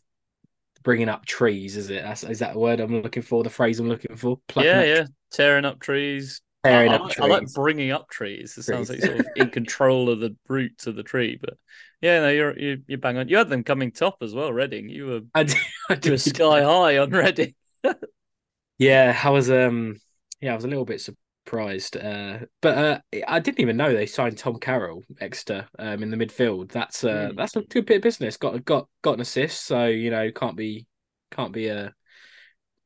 bringing up trees, is it? That's, is that the word I'm looking for? The phrase I'm looking for? Plucking yeah, yeah. Tearing up trees, I, I, like, I, like, bringing up trees. It trees. sounds like sort of in control of the roots of the tree. But yeah, no, you're you, you're bang on. You had them coming top as well, Reading. You were I did, I did. You were sky high on Reading. yeah, I was um yeah, I was a little bit surprised. Uh, but uh, I didn't even know they signed Tom Carroll Exeter um in the midfield. That's uh mm. that's a good bit of business. Got got got an assist, so you know can't be can't be a. Uh,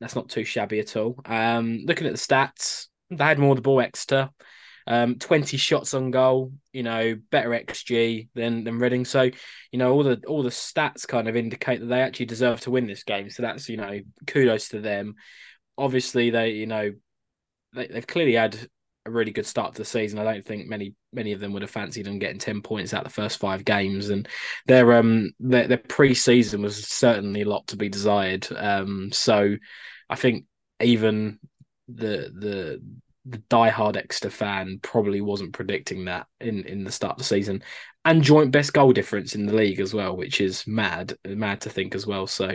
that's not too shabby at all. Um, looking at the stats, they had more the ball Exeter. Um, 20 shots on goal, you know, better XG than than Reading. So, you know, all the all the stats kind of indicate that they actually deserve to win this game. So that's, you know, kudos to them. Obviously, they, you know, they, they've clearly had a really good start to the season. I don't think many many of them would have fancied them getting ten points out the first five games, and their um their, their pre-season was certainly a lot to be desired. Um, so I think even the the the diehard Exeter fan probably wasn't predicting that in in the start of the season, and joint best goal difference in the league as well, which is mad mad to think as well. So,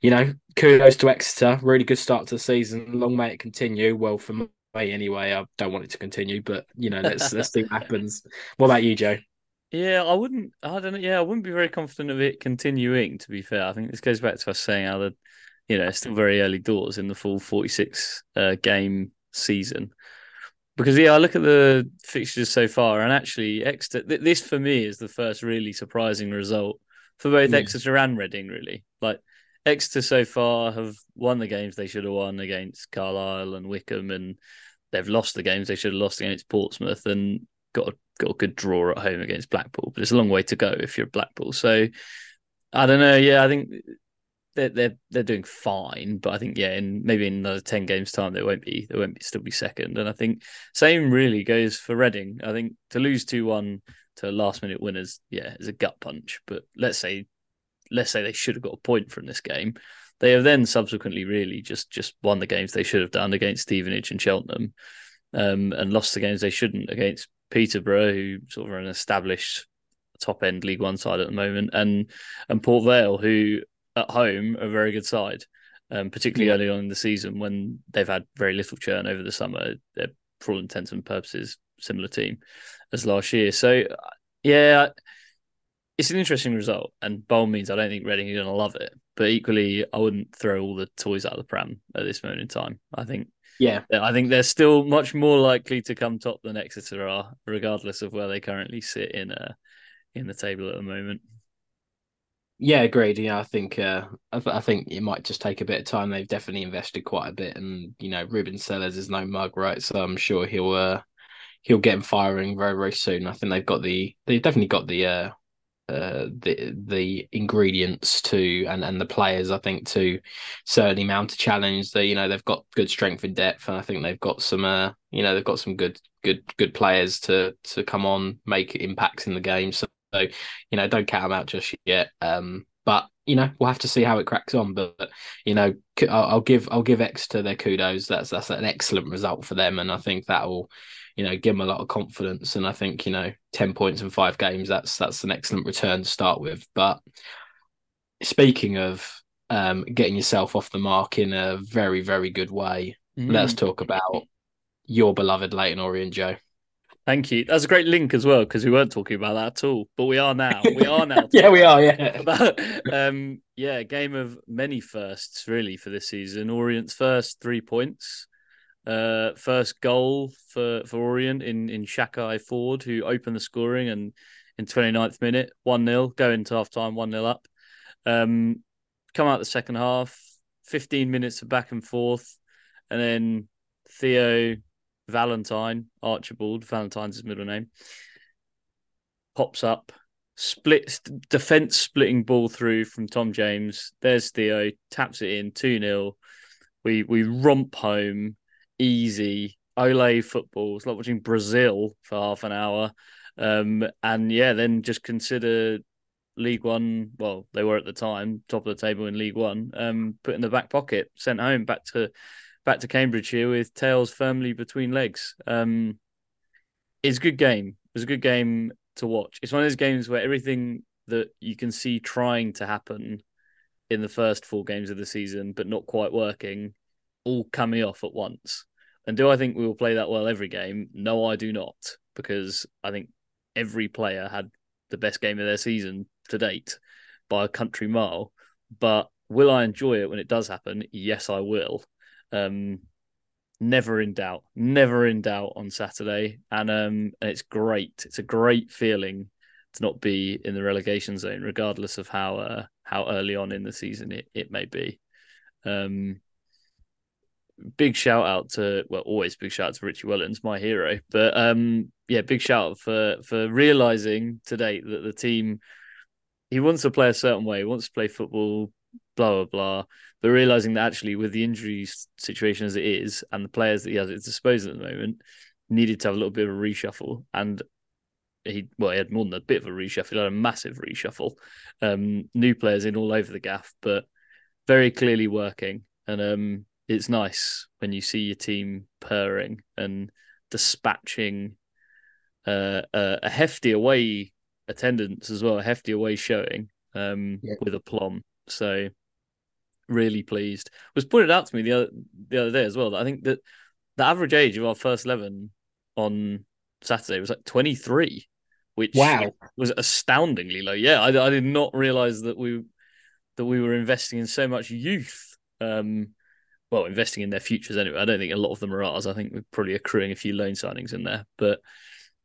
you know, kudos to Exeter, really good start to the season. Long may it continue. Well, for me anyway, I don't want it to continue, but you know, let's let's see what happens. What about you, Joe? Yeah, I wouldn't. I don't know. Yeah, I wouldn't be very confident of it continuing. To be fair, I think this goes back to us saying how the you know, it's still very early doors in the full 46 uh, game season. Because yeah, I look at the fixtures so far, and actually, Exeter. Th- this for me is the first really surprising result for both yeah. Exeter and Reading. Really, like Exeter so far have won the games they should have won against Carlisle and Wycombe, and they've lost the games they should have lost against Portsmouth, and got a, got a good draw at home against Blackpool. But it's a long way to go if you're Blackpool. So I don't know. Yeah, I think they're they're they're doing fine, but I think yeah, in maybe in another ten games time they won't be they won't be, still be second. And I think same really goes for Reading. I think to lose two one to last minute winners, yeah, is a gut punch. But let's say let's say they should have got a point from this game. They have then subsequently really just just won the games they should have done against Stevenage and Cheltenham, um, and lost the games they shouldn't against Peterborough, who sort of are an established top end League One side at the moment, and and Port Vale, who at home a very good side, um, particularly yeah. early on in the season when they've had very little churn over the summer. They're, for all intents and purposes, similar team as last year. So, yeah, it's an interesting result. And by all means, I don't think Reading are going to love it. But equally, I wouldn't throw all the toys out of the pram at this moment in time. I think. Yeah, I think they're still much more likely to come top than Exeter are, regardless of where they currently sit in uh, in the table at the moment. Yeah, agreed. Yeah, I think uh, I, th- I, think it might just take a bit of time. They've definitely invested quite a bit, and you know, Ruben Sellés is no mug, right? So I'm sure he'll uh, he'll get him firing very very soon. I think they've got the they've definitely got the uh, uh, the the ingredients to and and the players I think to certainly mount a challenge. They you know they've got good strength and depth, and I think they've got some uh you know they've got some good good good players to to come on make impacts in the game. So so, you know, don't count them out just yet. Um, but you know, we'll have to see how it cracks on. But you know, I'll, I'll give I'll give Exeter their kudos. That's that's an excellent result for them, and I think that will, you know, give them a lot of confidence. And I think you know, ten points in five games. That's that's an excellent return to start with. But speaking of um, getting yourself off the mark in a very very good way, mm. let's talk about your beloved Leyton Orient, Joe. Thank you. That's a great link as well because we weren't talking about that at all, but we are now. We are now. yeah, we are. Yeah. About, um, yeah, game of many firsts really for this season. Orient's first three points, uh, first goal for for Orient in in Shaqai Forde, who opened the scoring and in 29th minute, one 0 going to half time, one 0 up. Um, come out the second half, 15 minutes of back and forth, and then Theo Valentine, Archibald, Valentine's his middle name, pops up, splits defense splitting ball through from Tom James. There's Theo, taps it in 2 0. We we romp home easy. Ole football. It's like watching Brazil for half an hour. Um, and yeah, then just consider League One. Well, they were at the time top of the table in League One. Um, put in the back pocket, sent home back to back to Cambridge here with tails firmly between legs. Um, it's a good game. It was a good game to watch. It's one of those games where everything that you can see trying to happen in the first four games of the season, but not quite working, all coming off at once. And do I think we will play that well every game? No, I do not, because I think every player had the best game of their season to date by a country mile. But will I enjoy it when it does happen? Yes, I will. Um, never in doubt, never in doubt on Saturday, and um, and it's great. It's a great feeling to not be in the relegation zone, regardless of how uh, how early on in the season it, it may be. Um, big shout out to well, always big shout out to Richie Wellens, my hero. But um, yeah, big shout out for for realizing today that the team he wants to play a certain way, he wants to play football, blah blah blah. But realizing that actually, with the injury situation as it is, and the players that he has at his disposal at the moment, needed to have a little bit of a reshuffle. And he well, he had more than a bit of a reshuffle. He had a massive reshuffle. Um, new players in all over the gaff, but very clearly working. And um, it's nice when you see your team purring and dispatching uh, a, a hefty away attendance as well, a hefty away showing um, yeah. with aplomb. So really pleased. It was pointed out to me the other the other day as well that I think that the average age of our first eleven on Saturday was like twenty three, which wow was astoundingly low. Yeah, I, I did not realize that we that we were investing in so much youth. Um, well, investing in their futures anyway. I don't think a lot of them are ours. I think we're probably accruing a few loan signings in there, but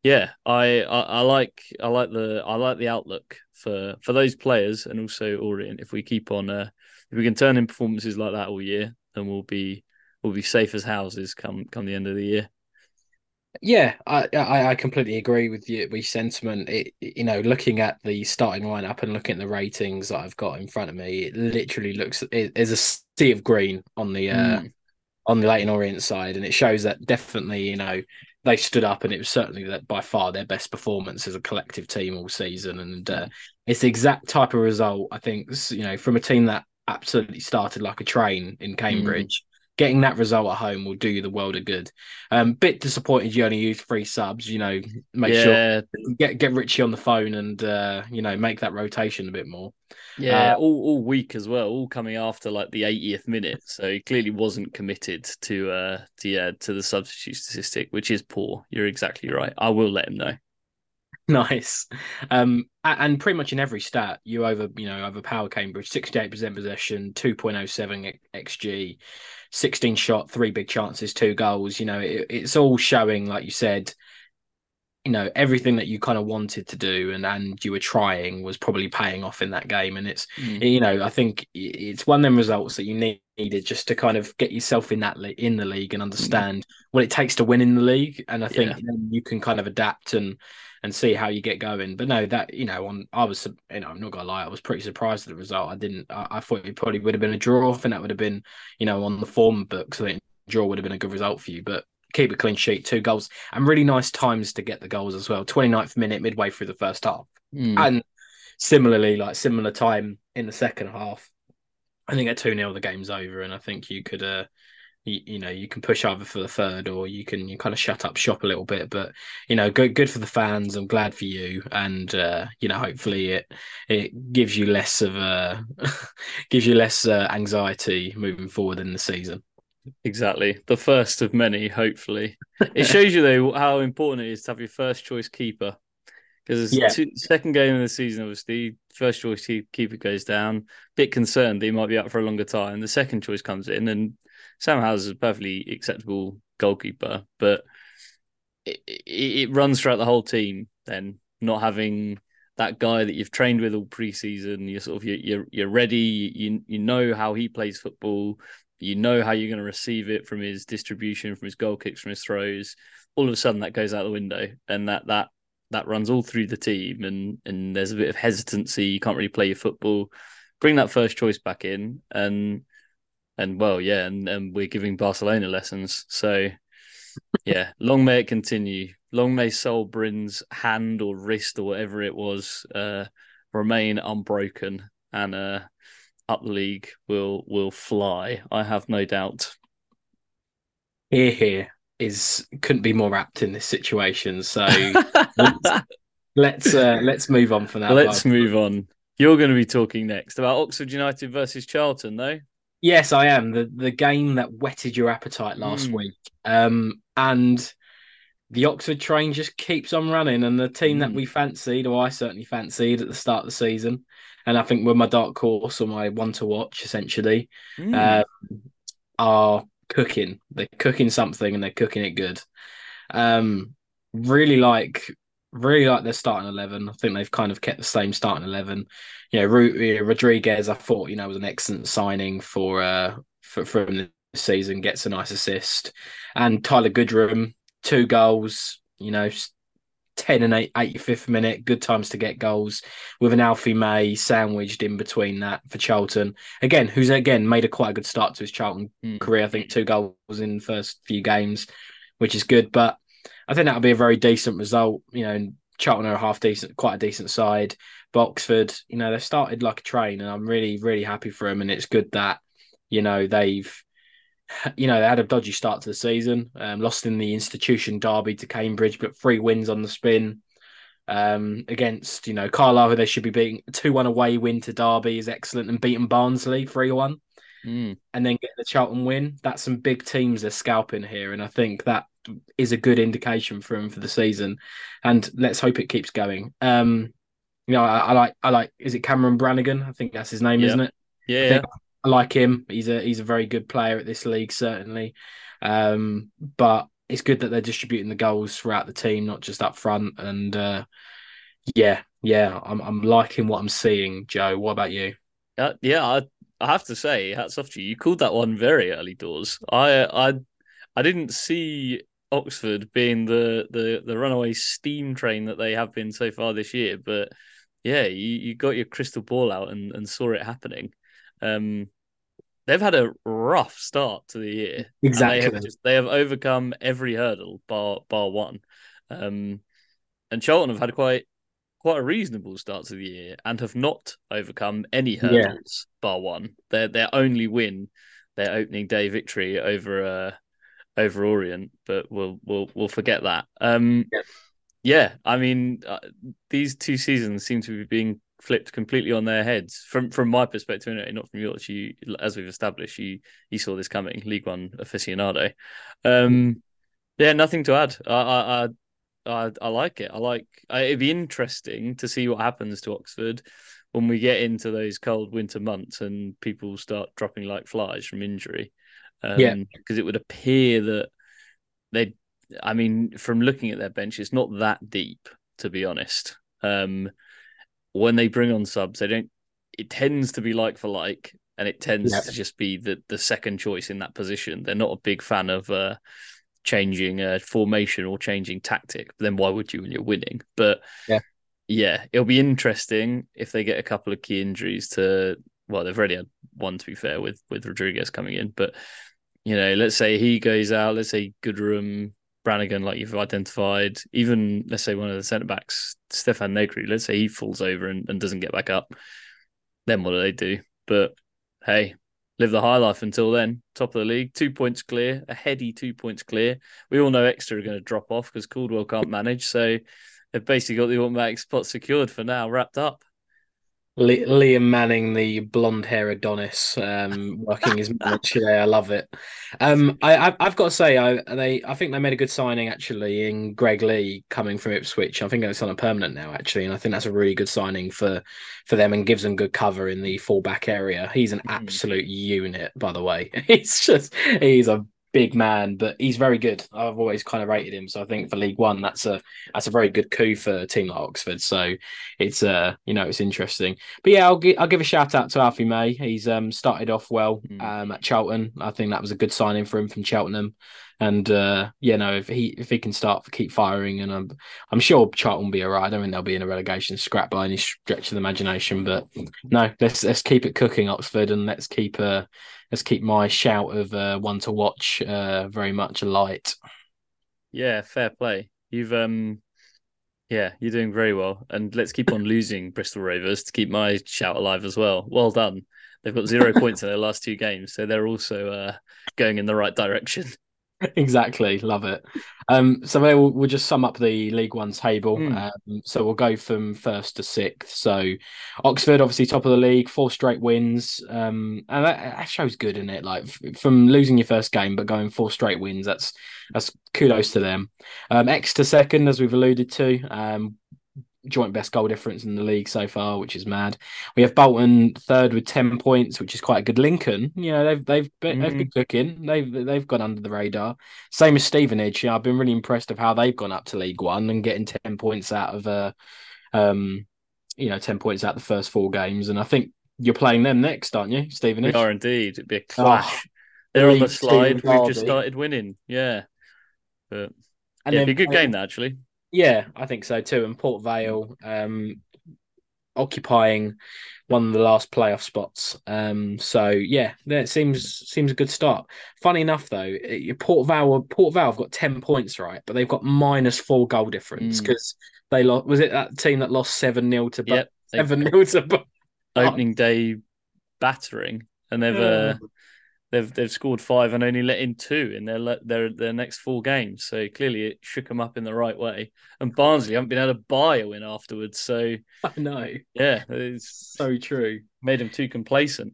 yeah, I, I, I like I like the I like the outlook for for those players and also Orient. If we keep on, uh, if we can turn in performances like that all year, then we'll be we'll be safe as houses come come the end of the year. Yeah, I I, completely agree with you. With sentiment, it you know, looking at the starting lineup and looking at the ratings that I've got in front of me, it literally looks it is a sea of green on the uh, mm. on the Leyton Orient side, and it shows that definitely you know they stood up, and it was certainly that by far their best performance as a collective team all season, and uh, it's the exact type of result I think you know from a team that absolutely started like a train in Cambridge. Mm getting that result at home will do you the world of good. Um, bit disappointed you only used three subs. You know, make yeah. sure get get Richie on the phone and uh, you know make that rotation a bit more. Yeah, uh, all all week as well, all coming after like the 80th minute. So he clearly wasn't committed to uh to yeah to the substitute statistic, which is poor. You're exactly right. I will let him know. Nice. Um, and pretty much in every stat, you over, you know, overpower Cambridge. Sixty-eight percent possession, two point oh seven xG, sixteen shot, three big chances, two goals. You know, it, it's all showing, like you said, you know, everything that you kind of wanted to do and and you were trying was probably paying off in that game. And it's, mm. you know, I think it's one of them results that you need needed just to kind of get yourself in that in the league and understand mm. what it takes to win in the league. And I think yeah. you can kind of adapt and and see how you get going. But no, that you know, on I was you know, I'm not gonna lie, I was pretty surprised at the result. I didn't, I, I thought it probably would have been a draw, and that would have been you know on the form books. I think draw would have been a good result for you, but keep a clean sheet, two goals, and really nice times to get the goals as well. 29th minute, midway through the first half, mm. and similarly, like similar time in the second half. I think at 2 0, the game's over, and I think you could, uh, you, you, know, you can push either for the third or you can you kind of shut up shop a little bit. But you know, good good for the fans. I'm glad for you, and uh, you know, hopefully it it gives you less of a gives you less uh, anxiety moving forward in the season. Exactly, the first of many. Hopefully, it shows you though how important it is to have your first choice keeper because yeah. two, second game of the season, obviously, first choice keeper goes down. Bit concerned that he might be out for a longer time. The second choice comes in, and Sam Howes is a perfectly acceptable goalkeeper, but it, it, it runs throughout the whole team. Then not having that guy that you've trained with all preseason. You're sort of you're you're, ready. You you know how he plays football. You know how you're going to receive it from his distribution, from his goal kicks, from his throws. All of a sudden, that goes out the window, and that that that runs all through the team. And and there's a bit of hesitancy. You can't really play your football. Bring that first choice back in, and and well, yeah, and, and we're giving Barcelona lessons. So yeah, long may it continue. Long may Sol Brynn's hand or wrist or whatever it was uh, remain unbroken, and uh, up the league will will fly. I have no doubt. Here, here is couldn't be more apt in this situation. So let's uh, let's move on from that. Let's move on. You're going to be talking next about Oxford United versus Charlton, though. Yes, I am. The the game that whetted your appetite last mm. week. Um, and the Oxford train just keeps on running. And the team mm. that we fancied, or I certainly fancied at the start of the season, and I think were my dark horse or my one to watch essentially, mm. um, are cooking. They're cooking something and they're cooking it good. Um, really like really like their starting eleven. I think they've kind of kept the same starting eleven. You know, Rodrigues, I thought you know was an excellent signing for uh for from the season. Gets a nice assist, and Tyler Goodrum, two goals. You know, 10 and 8, 85th minute, good times to get goals with an Alfie May sandwiched in between that for Charlton. Again, who's again made a quite a good start to his Charlton mm. career. I think two goals in the first few games, which is good. But I think that'll be a very decent result. You know, Charlton are a half decent, quite a decent side. Boxford, you know, they've started like a train, and I'm really, really happy for them. And it's good that, you know, they've, you know, they had a dodgy start to the season, um, lost in the institution derby to Cambridge, but three wins on the spin. Um, against you know Carlisle, who they should be beating two one away win to Derby is excellent, and beating Barnsley three one, mm. and then get the Charlton win. That's some big teams they're scalping here, and I think that is a good indication for him for the season. And let's hope it keeps going. Um, you know, I, I like I like is it Cameron Brannagan? I think that's his name, yep. isn't it? Yeah, I, yeah. I, like him. He's a he's a very good player at this league, certainly. Um, but it's good that they're distributing the goals throughout the team, not just up front. And uh, yeah, yeah, I'm I'm liking what I'm seeing. Joe, what about you? Uh, yeah, I I have to say, hats off to you. You called that one very early doors. I I I didn't see Oxford being the the the runaway steam train that they have been so far this year. But yeah, you, you got your crystal ball out and, and saw it happening. Um, they've had a rough start to the year. Exactly. They have, just, they have, overcome every hurdle bar bar one. Um, and Charlton have had quite quite a reasonable start to the year and have not overcome any hurdles yeah. bar one. Their their only win, their opening day victory over uh, over Orient, but we'll we'll we'll forget that. Um, yeah. Yeah, I mean, uh, these two seasons seem to be being flipped completely on their heads from from my perspective, anyway, not from yours. You, as we've established, you you saw this coming, League One aficionado. Um, yeah, nothing to add. I I I, I like it. I like. I, it'd be interesting to see what happens to Oxford when we get into those cold winter months and people start dropping like flies from injury. Um, yeah, because it would appear that they, I mean, from looking at their bench, it's not that deep to be honest. Um, when they bring on subs, they don't. It tends to be like for like, and it tends yeah. to just be the the second choice in that position. They're not a big fan of uh, changing a formation or changing tactic. Then why would you when you're winning? But yeah, yeah, it'll be interesting if they get a couple of key injuries to. Well, they've already had one to be fair with with Rodrigues coming in, but you know, let's say he goes out, let's say Goodrum, Brannagan, like you've identified, even let's say one of the centre backs, Stephan Negru, let's say he falls over and, and doesn't get back up, then what do they do? But hey, live the high life until then. Top of the league, two points clear, a heady two points clear. We all know Exeter are going to drop off because Caldwell can't manage. So they've basically got the automatic spot secured for now, wrapped up. Liam Manning, the blonde hair Adonis, um, working his match today. I love it. Um, I, have got to say, I they I think they made a good signing actually in Greg Leigh coming from Ipswich. I think it's on a permanent now actually, and I think that's a really good signing for for them and gives them good cover in the fullback area. He's an mm. absolute unit, by the way. He's just he's a big man, but he's very good. I've always kind of rated him, so I think for League One, that's a that's a very good coup for a team like Oxford. So it's uh you know it's interesting. But yeah, I'll give I'll give a shout out to Alfie May. He's um started off well Mm. um at Charlton. I think that was a good signing for him from Cheltenham. And uh, you know, if he if he can start to keep firing, and I'm I'm sure Charlton will be alright. I don't think they'll be in a relegation scrap by any stretch of the imagination. But no, let's let's keep it cooking, Oxford, and let's keep uh let's keep my shout of uh, one to watch uh, very much alight. Yeah, fair play. You've um yeah, you're doing very well. And let's keep on losing Bristol Rovers to keep my shout alive as well. Well done. They've got zero points in their last two games, so they're also uh, going in the right direction. exactly, love it. Um, so we'll, we'll just sum up the League One table. Mm. Um, so we'll go from first to sixth. So Oxford, obviously top of the league, four straight wins. Um, and that, that shows good in it. Like from losing your first game but going four straight wins, that's that's kudos to them. Um, Exeter second, as we've alluded to. Um, joint best goal difference in the league so far, which is mad. We have Bolton third with ten points, which is quite a good. Lincoln, you know, they've they've been, they've been cooking. They've they've gone under the radar. Same as Stevenage. You know, I've been really impressed of how they've gone up to League One and getting ten points out of uh, um, you know, ten points out the first four games. And I think you're playing them next, aren't you, Stevenage? We are indeed. It'd be a clash. Oh, They're on the slide. We've just started winning. Yeah. But And yeah, it'd be a then good game, that, actually. Yeah, I think so too. And Port Vale um, occupying one of the last playoff spots. Um, so yeah, that seems seems a good start. Funny enough, though, Port Vale Port Vale have got ten points right, but they've got minus four goal difference Mm. because they lost. Was it that team that lost seven 0 to Yep. seven 0 to Opening day battering. And they've uh, they've they've scored five and only let in two in their their their next four games. So clearly it shook them up in the right way. And Barnsley haven't been able to buy a win afterwards. So I know, yeah, it's so true. made them too complacent.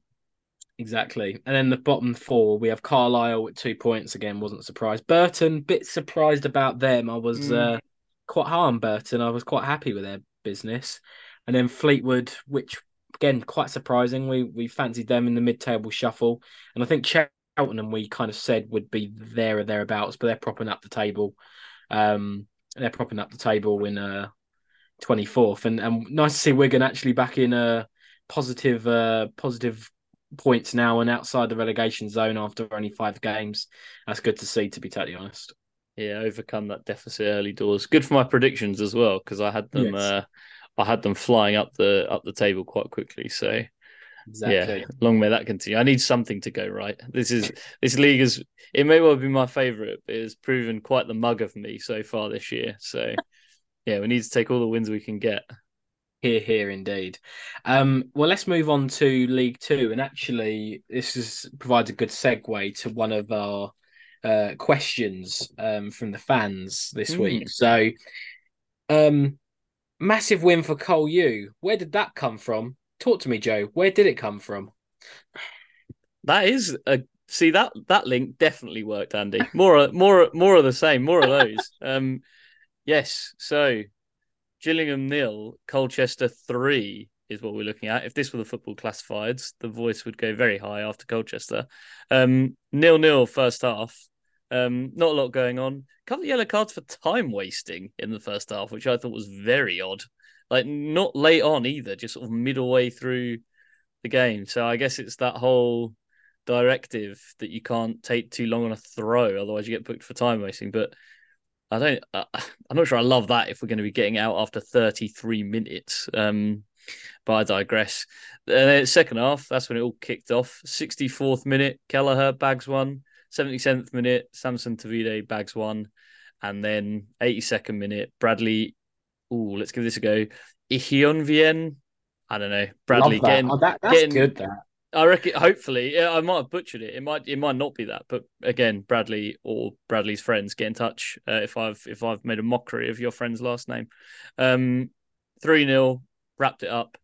Exactly. And then the bottom four, we have Carlisle with two points again. Wasn't surprised. Burton, bit surprised about them. I was Mm. uh, quite high on Burton. I was quite happy with their business. And then Fleetwood, which again quite surprising. We we fancied them in the mid-table shuffle, and I think Cheltenham we kind of said would be there or thereabouts, but they're propping up the table. Um, they're propping up the table in uh 24th, and and nice to see Wigan actually back in a positive uh positive points now and outside the relegation zone after only five games. That's good to see, to be totally honest. Yeah, overcome that deficit early doors. Good for my predictions as well because I had them. Yes. Uh, I had them flying up the up the table quite quickly. So Exactly. yeah, long may that continue. I need something to go right. This is this league is it may well be my favourite, but it's proven quite the mug of me so far this year. So yeah, we need to take all the wins we can get. Here, here, indeed. Um, well, let's move on to League Two, and actually, this is provides a good segue to one of our uh, questions um, from the fans this Hmm. week. So, um, massive win for Cole U. Where did that come from? Talk to me, Joe. Where did it come from? That is a see that that link definitely worked, Andy. More more more of the same, more of those. Um, yes. So Gillingham nil, Colchester three is what we're looking at. If this were the football classifieds, the voice would go very high after Colchester. Um, nil nil first half. Um, not a lot going on. A couple of yellow cards for time wasting in the first half, which I thought was very odd. Like not late on either, just sort of middle way through the game. So I guess it's that whole directive that you can't take too long on a throw, otherwise you get booked for time wasting. But I don't. Uh, I'm not sure. I love that if we're going to be getting out after 33 minutes. Um, but I digress. And then second half, that's when it all kicked off. 64th minute, Kelleher bags one. 77th minute, Samson Tovide bags one. And then 82nd minute, Bradley. Oh, let's give this a go. Ihionvien. I don't know. Bradley Love that. getting Oh, that, that's getting- good. That I reckon. Hopefully, I might have butchered it. It might. It might not be that. But again, Bradley or Bradley's friends get in touch uh, if I've if I've made a mockery of your friend's last name. Um, three 0 wrapped it up.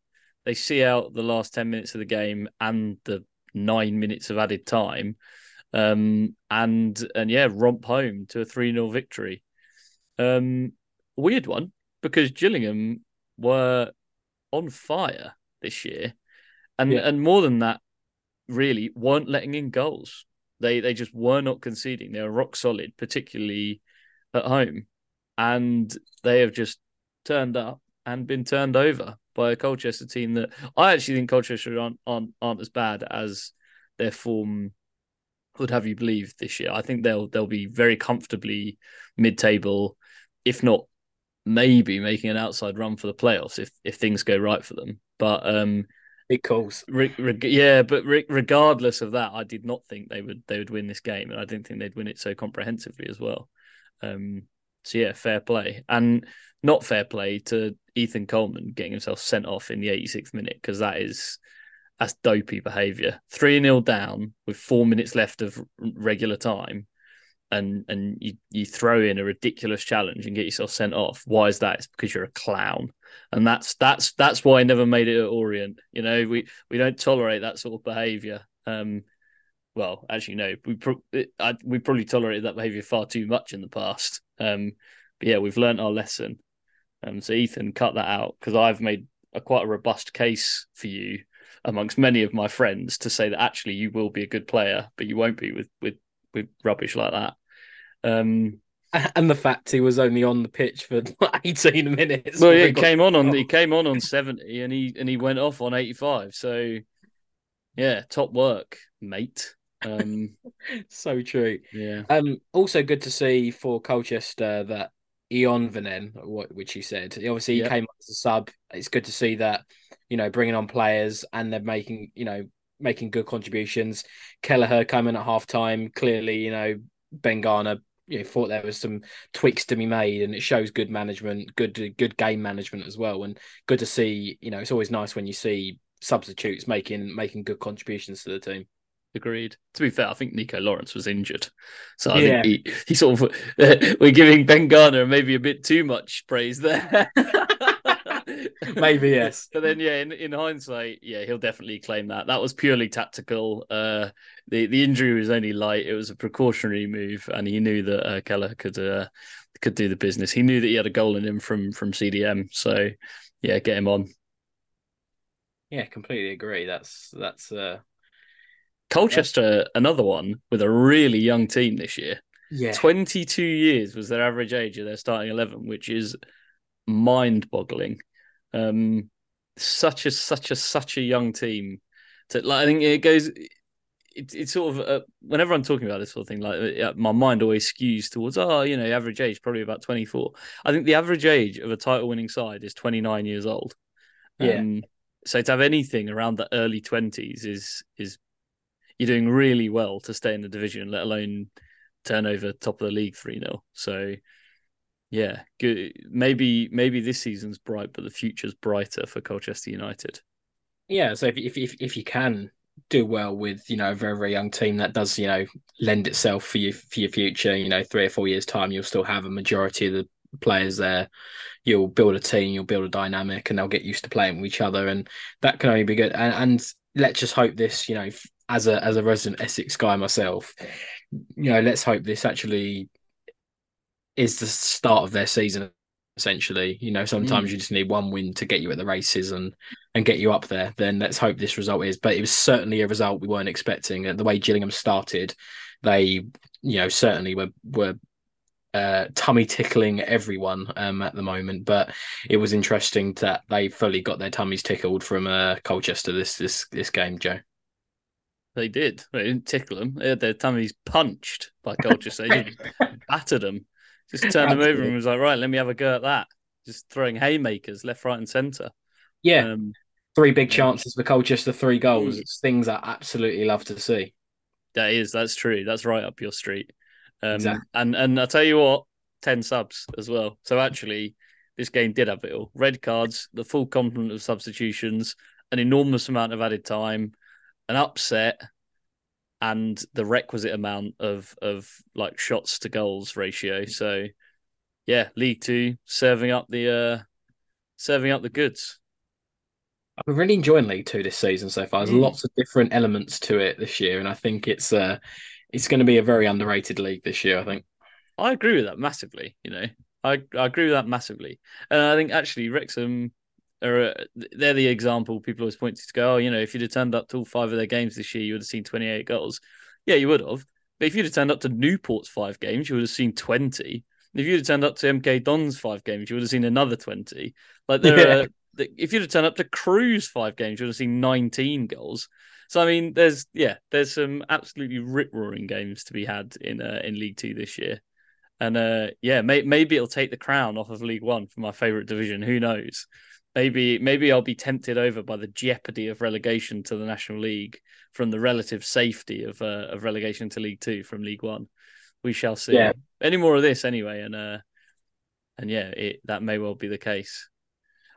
They see out the last ten minutes of the game and the nine minutes of added time, um, and and yeah, romp home to a three 0 victory. Um, weird one because Gillingham were on fire this year, and Yeah. and more than that, really weren't letting in goals. They they just were not conceding. They were rock solid, particularly at home, and they have just turned up and been turned over by a Colchester team that I actually think Colchester aren't aren't, aren't as bad as their form would have you believe this year. I think they'll they'll be very comfortably mid table, if not maybe making an outside run for the playoffs if if things go right for them. But um, big calls. Re- re- yeah, but re- regardless of that, I did not think they would they would win this game, and I didn't think they'd win it so comprehensively as well. Um, so yeah, fair play, and not fair play to Ethan Coleman getting himself sent off in the 86th minute because that is that's dopey behaviour. Three 0 down with four minutes left of regular time, and and you you throw in a ridiculous challenge and get yourself sent off. Why is that? It's because you're a clown, and that's that's that's why I never made it at Orient. You know, we we don't tolerate that sort of behaviour. Um, well, as you know, we pro- I, we probably tolerated that behaviour far too much in the past. Um, but yeah, we've learnt our lesson. Um, so Ethan, cut that out because I've made a quite a robust case for you amongst many of my friends to say that actually you will be a good player, but you won't be with with with rubbish like that. Um, and the fact he was only on the pitch for 18 minutes. Well, yeah, he came on on he came on on 70 and he and he went off on 85. So yeah, top work, mate. Um, so true. Yeah. Um, also good to see for Colchester that Ionvonen, which he said, obviously he yep. came as a sub. It's good to see that, you know, bringing on players and they're making, you know, making good contributions. Kelleher coming at half time. Clearly, you know, Ben Garner you know, thought there was some tweaks to be made, and it shows good management, good good game management as well, and good to see. You know, it's always nice when you see substitutes making making good contributions to the team. Agreed. To be fair, I think Nico Lawrence was injured, so I yeah. think he, he sort of uh, we're giving Ben Garner maybe a bit too much praise there. maybe yes, but then yeah, in, in hindsight, yeah, he'll definitely claim that that was purely tactical. Uh, the the injury was only light; it was a precautionary move, and he knew that uh, Kelleher could uh, could do the business. He knew that he had a goal in him from from CDM, so yeah, get him on. Yeah, completely agree. That's that's uh Colchester, yeah. another one with a really young team this year. Yeah. 22 years was their average age of their starting 11, which is mind boggling. Um, such a, such a, such a young team. To, like, I think it goes, it, it's sort of, uh, whenever I'm talking about this sort of thing, like uh, my mind always skews towards, oh, you know, average age, probably about 24. I think the average age of a title winning side is 29 years old. Yeah. Um, so to have anything around the early 20s is, is you're doing really well to stay in the division, let alone turn over top of the league 3 0. So, yeah, good. Maybe maybe this season's bright, but the future's brighter for Colchester United. Yeah, so if if if, if you can do well with you know a very very young team that does you know lend itself for you for your future, you know three or four years time, you'll still have a majority of the players there. You'll build a team, you'll build a dynamic, and they'll get used to playing with each other, and that can only be good. And, and let's just hope this, you know, as a as a resident Essex guy myself, you know, let's hope this actually is the start of their season. Essentially, you know, sometimes mm. you just need one win to get you at the races and and get you up there. Then let's hope this result is. But it was certainly a result we weren't expecting. The way Gillingham started, they, you know, certainly were were uh, tummy tickling everyone um, at the moment. But it was interesting that they fully got their tummies tickled from uh, Colchester this this this game, Joe. They did. They didn't tickle them. They had their tummies punched by Colchester. they just battered them. Just turned them over and was like, right, let me have a go at that. Just throwing haymakers left, right, and centre. Yeah. Um, three big chances for Colchester, three goals. It's things I absolutely love to see. That is, that's true. That's right up your street. Um, exactly. And and I tell you what, ten subs as well. So actually, this game did have it all: red cards, the full complement of substitutions, an enormous amount of added time, an upset and the requisite amount of of like shots to goals ratio. So yeah, League Two serving up the uh serving up the goods. I've been really enjoying League Two this season so far. There's mm. lots of different elements to it this year, and I think it's uh it's going to be a very underrated league this year. I think. I agree with that massively. You know, I I agree with that massively, and I think actually Wrexham are uh, they're the example people always point to, to go, oh, you know, if you'd have turned up to all five of their games this year, you would have seen 28 goals. Yeah, you would have. But if you'd have turned up to Newport's five games, you would have seen 20. If you'd have turned up to MK Dons five games, you would have seen another 20. Like there yeah. are if you'd have turned up to Crewe's five games, you would have seen 19 goals. So I mean, there's yeah, there's some absolutely rip roaring games to be had in uh, in League Two this year, and uh, yeah, may- maybe it'll take the crown off of League One for my favourite division. Who knows? Maybe maybe I'll be tempted over by the jeopardy of relegation to the National League from the relative safety of uh, of relegation to League Two from League One. We shall see. Yeah. Any more of this anyway, and uh, and yeah, it that may well be the case.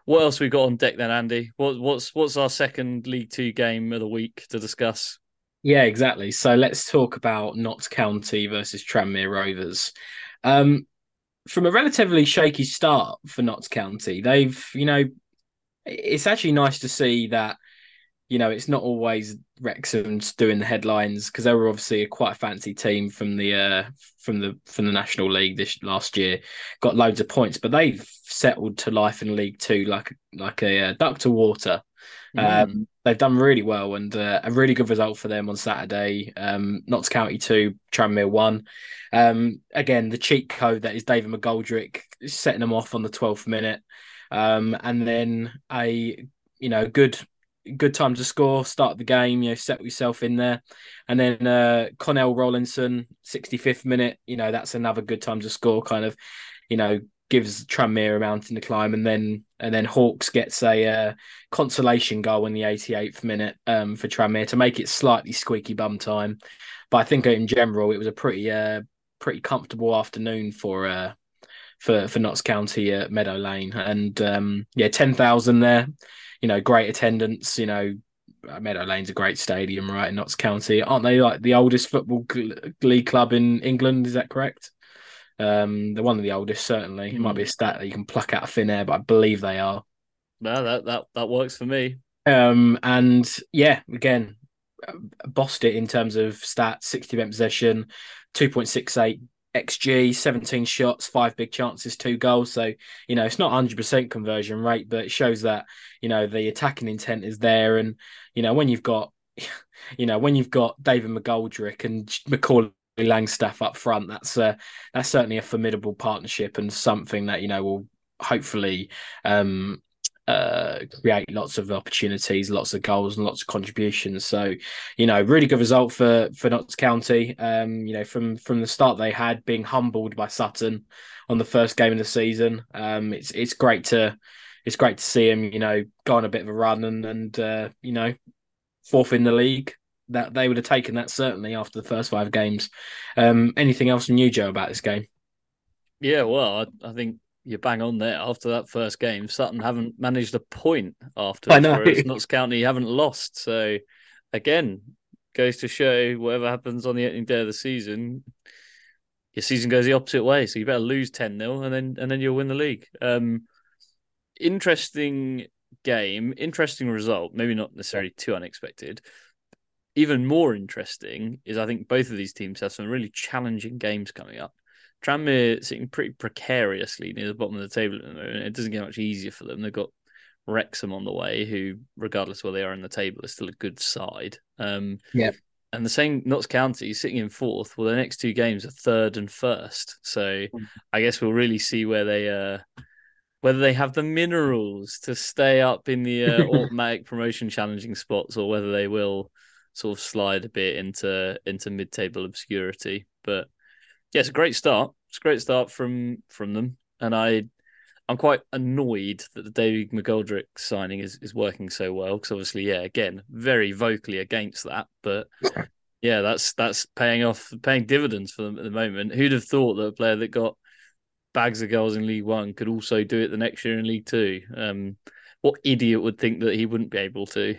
What else we got on deck then, Andy? What, what's what's our second League Two game of the week to discuss? Yeah, exactly. So let's talk about Notts County versus Tranmere Rovers. Um, from a relatively shaky start for Notts County, they've you know, it's actually nice to see that you know, it's not always Wrexham's doing the headlines because they were obviously a quite a fancy team from the uh, from the from the National League this last year, got loads of points, but they've settled to life in League Two like like a uh, duck to water. Mm. Um, they've done really well and uh, a really good result for them on Saturday. Um, Notts County two, Tranmere one. Um, again, the cheat code that is David McGoldrick setting them off on the twelfth minute, um, and then a you know good good time to score, start the game, you know, set yourself in there. And then uh Connell Rawlinson, 65th minute, you know, that's another good time to score, kind of, you know, gives Tranmere a mountain to climb. And then and then Hawkes gets a uh, consolation goal in the 88th minute um for Tranmere to make it slightly squeaky bum time. But I think in general it was a pretty uh pretty comfortable afternoon for uh for for Notts County at Meadow Lane. And um yeah, ten thousand there you know, great attendance. You know, Meadow Lane's a great stadium, right? In Notts County, aren't they like the oldest football league club in England? Is that correct? Um, they're one of the oldest, certainly. It might be a stat that you can pluck out of thin air, but I believe they are. Well, that that that works for me. Um, and yeah, again, bossed it in terms of stats: 60 percent possession, two point six eight XG, 17 shots, five big chances, two goals. So, you know, it's not 100% conversion rate, but it shows that, you know, the attacking intent is there. And, you know, when you've got, you know, when you've got David McGoldrick and Macaulay Langstaff up front, that's uh, that's certainly a formidable partnership and something that, you know, will hopefully um, uh, create lots of opportunities, lots of goals, and lots of contributions. So, you know, really good result for for Notts County. Um, you know, from from the start they had, being humbled by Sutton on the first game of the season. Um, it's it's great to it's great to see him, you know, go on a bit of a run and and uh, you know, fourth in the league. That they would have taken that certainly after the first five games. Um, anything else from you, Joe, about this game? Yeah, well, I, I think you're bang on there. After that first game, Sutton haven't managed a point after. I know. Whereas Notts County haven't lost. So again, goes to show whatever happens on the opening day of the season, your season goes the opposite way. So you better lose 10 0 and then and then you'll win the league. Um interesting game, interesting result, maybe not necessarily too unexpected. Even more interesting is I think both of these teams have some really challenging games coming up. Tranmere sitting pretty precariously near the bottom of the table at the moment. It doesn't get much easier for them. They've got Wrexham on the way, who, regardless where they are in the table, is still a good side. Um, yeah. And the same Notts County sitting in fourth. Well, the next two games are third and first. So mm. I guess we'll really see where they uh, whether they have the minerals to stay up in the uh, automatic promotion challenging spots, or whether they will sort of slide a bit into into mid table obscurity. But yeah, it's a great start. It's a great start from from them, and I I'm quite annoyed that the David McGoldrick signing is, is working so well because obviously, yeah, again, very vocally against that, but yeah, that's that's paying off, paying dividends for them at the moment. Who'd have thought that a player that got bags of goals in League One could also do it the next year in League Two? Um, what idiot would think that he wouldn't be able to?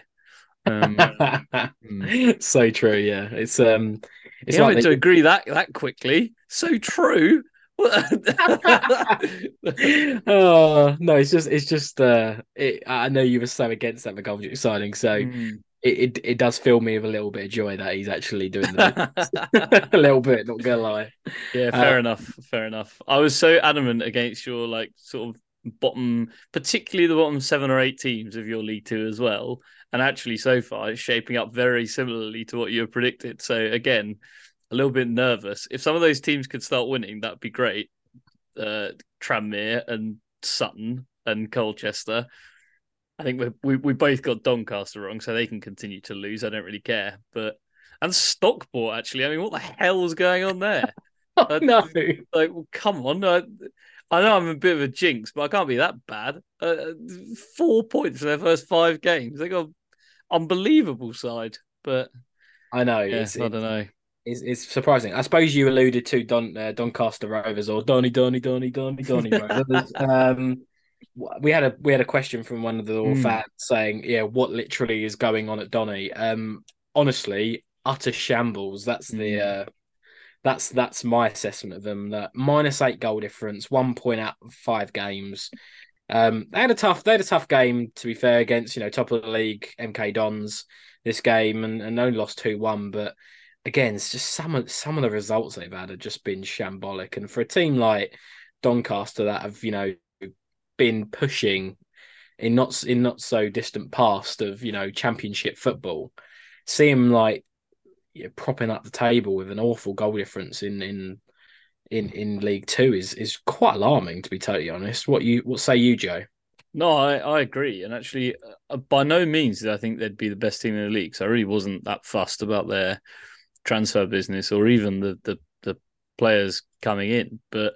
Um, hmm. so true, yeah. It's um, it's like they... to agree that that quickly. So true. oh no, it's just it's just uh, it, I know you were so against that McGoldrick signing, so mm. it, it, it does fill me with a little bit of joy that he's actually doing the a little bit. Not gonna lie. Yeah, fair uh, enough. Fair enough. I was so adamant against your like sort of bottom, particularly the bottom seven or eight teams of your League Two as well. And actually, so far, it's shaping up very similarly to what you predicted. So again, a little bit nervous. If some of those teams could start winning, that'd be great. Uh, Tranmere and Sutton and Colchester. I think we we we both got Doncaster wrong, so they can continue to lose. I don't really care. But and Stockport actually. I mean, what the hell's going on there? oh, no, like well, come on. I, I know I'm a bit of a jinx, but I can't be that bad. Uh, four points in their first five games. They got unbelievable side, but I know. yeah, it's, I don't know. It's, it's surprising. I suppose you alluded to Don uh, Doncaster Rovers or Donny Donny Donny Donny Donny Rovers. um, we had a we had a question from one of the Mm. fans saying, "Yeah, what literally is going on at Donny?" Um, honestly, utter shambles. That's the Mm. uh, that's that's my assessment of them. That minus eight goal difference, one point out of five games. Um, they had a tough they had a tough game to be fair against you know top of the league MK Dons this game and, and only lost two one, but again, it's just some of some of the results they've had have just been shambolic. And for a team like Doncaster that have you know been pushing in not in not so distant past of you know championship football, see them like you propping up the table with an awful goal difference in in in in League Two is is quite alarming to be totally honest. What you what say you, Joe? No, I, I agree. And actually, uh, by no means did I think they'd be the best team in the league. So I really wasn't that fussed about their transfer business or even the the, the players coming in. But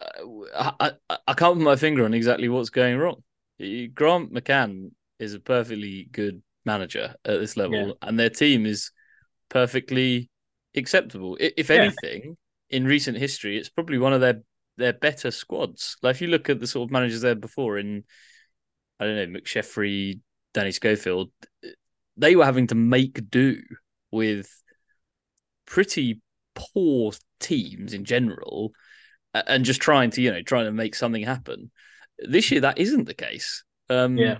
uh, I, I, I can't put my finger on exactly what's going wrong. Grant McCann is a perfectly good manager at this level, Yeah. and their team is perfectly acceptable. If anything, in recent history, it's probably one of their their better squads. Like if you look at the sort of managers there before in I don't know, McSheffrey, Danny Schofield, they were having to make do with pretty poor teams in general and just trying to, you know, trying to make something happen. This year that isn't the case. Um Yeah.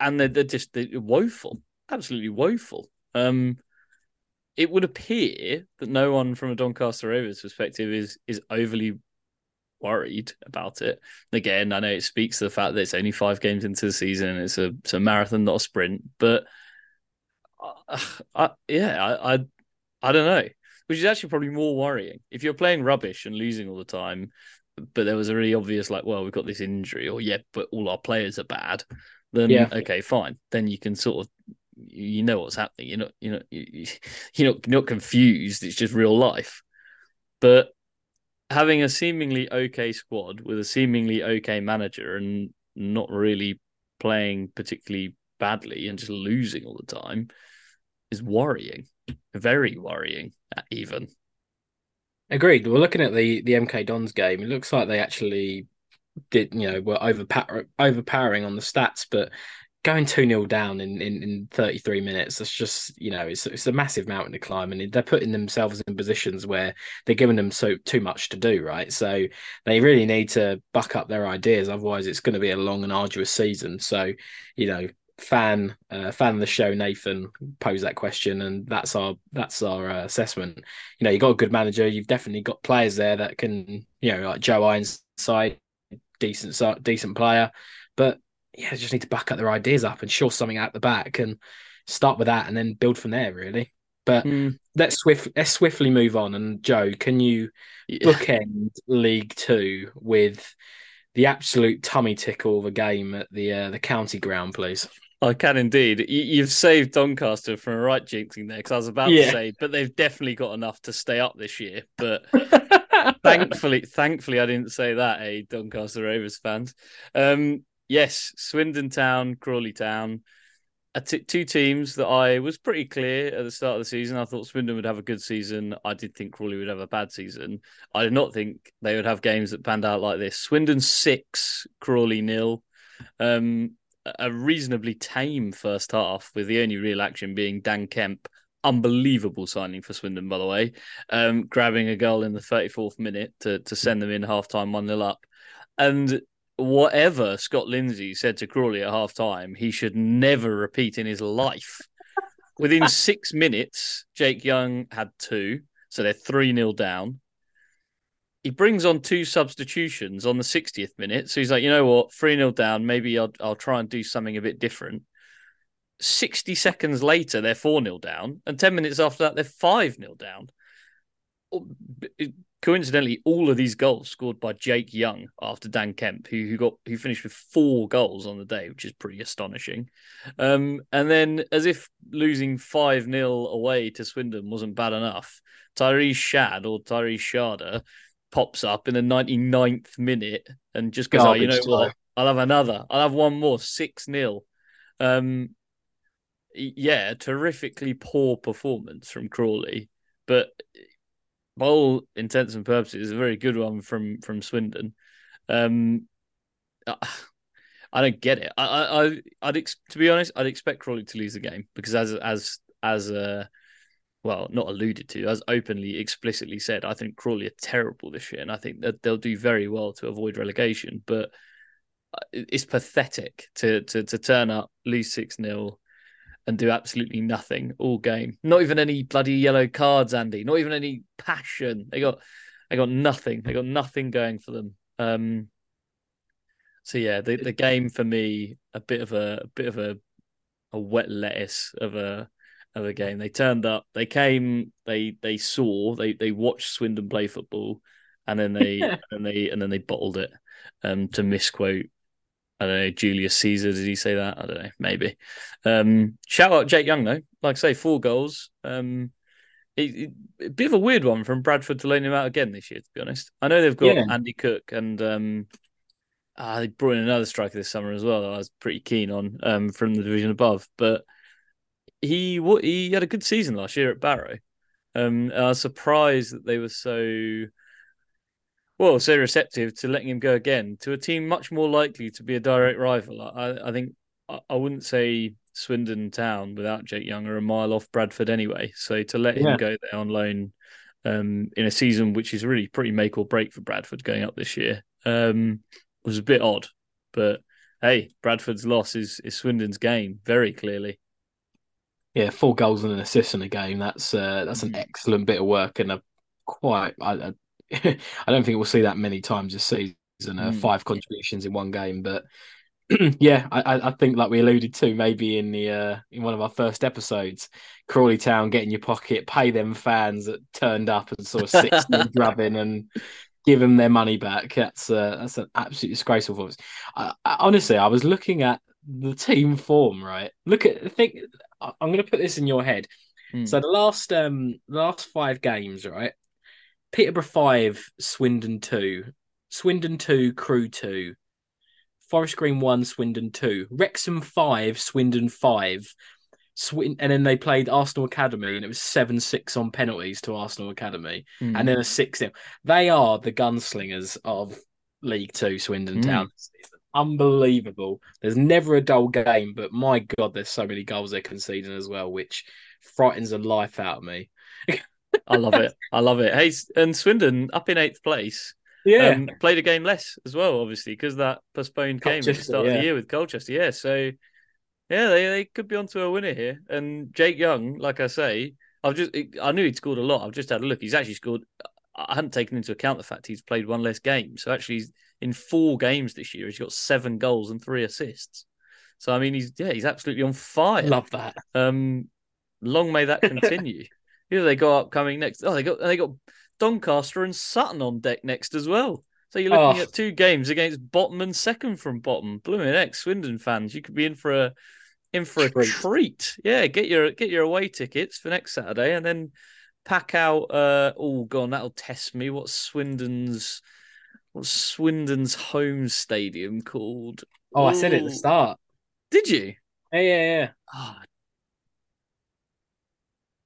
and they're, they're just they're woeful, absolutely woeful. Um, it would appear that no one from a Doncaster Rovers perspective is is overly worried about it. Again, I know it speaks to the fact that it's only five games into the season. and It's a it's a marathon, not a sprint. But uh, I, yeah, I, I I don't know, which is actually probably more worrying if you're playing rubbish and losing all the time. But there was a really obvious like, well, we've got this injury, or yeah, but all our players are bad. Then Yeah. okay, fine. Then you can sort of you know what's happening. You're not you're not you- you're not you're not confused. It's just real life. But having a seemingly okay squad with a seemingly okay manager and not really playing particularly badly and just losing all the time is worrying. Very worrying, even. Agreed. We're looking at the the MK Dons game. It looks like they actually did, you know, were overpower, overpowering on the stats, but going 2 0 down in, in, in 33 minutes, that's just, you know, it's, it's a massive mountain to climb. And they're putting themselves in positions where they're giving them so too much to do, right? So they really need to buck up their ideas. Otherwise, it's going to be a long and arduous season. So, you know, fan uh, fan of the show Nathan posed that question and that's our that's our uh, assessment you know you've got a good manager you've definitely got players there that can you know like Joe Ironside decent decent player but yeah just need to back up their ideas up and show something out the back and start with that and then build from there really but Mm, let's swift let's swiftly move on and Joe can you yeah. bookend League Two with the absolute tummy tickle of a game at the uh, the county ground please I can indeed. You, you've saved Doncaster from a right jinxing there because I was about Yeah. to say, but they've definitely got enough to stay up this year. But thankfully, thankfully, I didn't say that. Eh, Doncaster Rovers fans. Um, yes, Swindon Town, Crawley Town, two teams that I was pretty clear at the start of the season. I thought Swindon would have a good season. I did think Crawley would have a bad season. I did not think they would have games that panned out like this. Swindon six, Crawley nil. Um, a reasonably tame first half, with the only real action being Dan Kemp. Unbelievable signing for Swindon, by the way. Um, grabbing a goal in the 34th minute to, to send them in half time 1 0 up. And whatever Scott Lindsey said to Crawley at half time, he should never repeat in his life. Within six minutes, Jake Young had two. So they're 3 0 down. he brings on two substitutions on the 60th minute. So he's like, you know what, 3 0 down. Maybe I'll, I'll try and do something a bit different. 60 seconds later, they're 4 0 down. And 10 minutes after that, they're 5 0 down. Coincidentally, all of these goals scored by Jake Young after Dan Kemp, who, who got who finished with four goals on the day, which is pretty astonishing. Um, and then, as if losing 5 0 away to Swindon wasn't bad enough, Tyrese Shad or Tyrese Shada pops up in the 99th minute and just goes, oh, you know what? I'll have another. I'll have one more. 6 0. Um, yeah, terrifically poor performance from Crawley, but by all intents and purposes, is a very good one from from Swindon. Um, I don't get it. I, I, I'd ex- to be honest, I'd expect Crawley to lose the game because as as as uh, well, not alluded to, as openly, explicitly said, I think Crawley are terrible this year, and I think that they'll do very well to avoid relegation. But uh, it's pathetic to to to turn up, lose six 0 and do absolutely nothing all game. Not even any bloody yellow cards, Andy. Not even any passion. They got they got nothing. They got nothing going for them. Um, so yeah, the the game for me a bit of a, a bit of a a wet lettuce of a of a game. They turned up, they came, they they saw, they they watched Swindon play football, and then they and they and then they bottled it. Um, to misquote, I don't know Julius Caesar. Did he say that? I don't know. Maybe. Um, shout out Jake Young though. Like I say, four goals. Um, it, it, a bit of a weird one from Bradford to loan him out again this year. To be honest, I know they've got yeah. Andy Cook and um, uh, they brought in another striker this summer as well. That I was pretty keen on um, from the division above, but he he had a good season last year at Barrow. Um, I was surprised that they were so well so receptive to letting him go again to a team much more likely to be a direct rival. I, I think I, wouldn't say Swindon Town without Jake Young are a mile off Bradford anyway. So to let yeah. him go there on loan um, in a season which is really pretty make or break for Bradford going up this year um, was a bit odd. But hey, Bradford's loss is is Swindon's gain very clearly yeah, four goals and an assist in a game. That's uh, that's an mm. excellent bit of work, and a quite. I, I, don't think we'll see that many times this season. Uh, mm. Five contributions in one game, but yeah, I, I think like we alluded to maybe in the uh, in one of our first episodes, Crawley Town get in your pocket, pay them fans that turned up and sort of six grabbing and give them their money back. That's uh, that's an absolutely disgraceful performance. Honestly, I was looking at the team form. Right, look at I think I'm going to put this in your head. Hmm. So the last um the last five games, right? Peterborough five, Swindon two, Swindon two, Crewe two, Forest Green one, Swindon two, Wrexham five, Swindon five, Swin- and then they played Arsenal Academy, and it was seven six on penalties to Arsenal Academy, mm. and then a six 0 They are the gunslingers of League Two, Swindon mm. Town unbelievable. There's never a dull game, but my god, there's so many goals they're conceding as well, which frightens the life out of me. I love it. I love it. Hey, and Swindon up in eighth place. Yeah, um, played a game less as well, obviously, because that postponed game at the start yeah. of the year with Colchester. Yeah, so yeah, they, they could be onto a winner here. And Jake Young, like I say, I've just I knew he'd scored a lot. I've just had a look. He's actually scored. I hadn't taken into account the fact he's played one less game. So actually, in four games this year, he's got seven goals and three assists. So I mean, he's yeah, he's absolutely on fire. Love that. Um, long may that continue. Who they got upcoming next? Oh, they got they got Doncaster and Sutton on deck next as well. So you're looking oh. at two games against bottom and second from bottom. Blooming ex Swindon fans, you could be in for a in for a treat. treat. Yeah, get your get your away tickets for next Saturday, and then pack out. Uh, oh, gone. That'll test me. What's Swindon's what's Swindon's home stadium called? Oh, Ooh. I said it at the start. Did you? Yeah, yeah, yeah. Oh.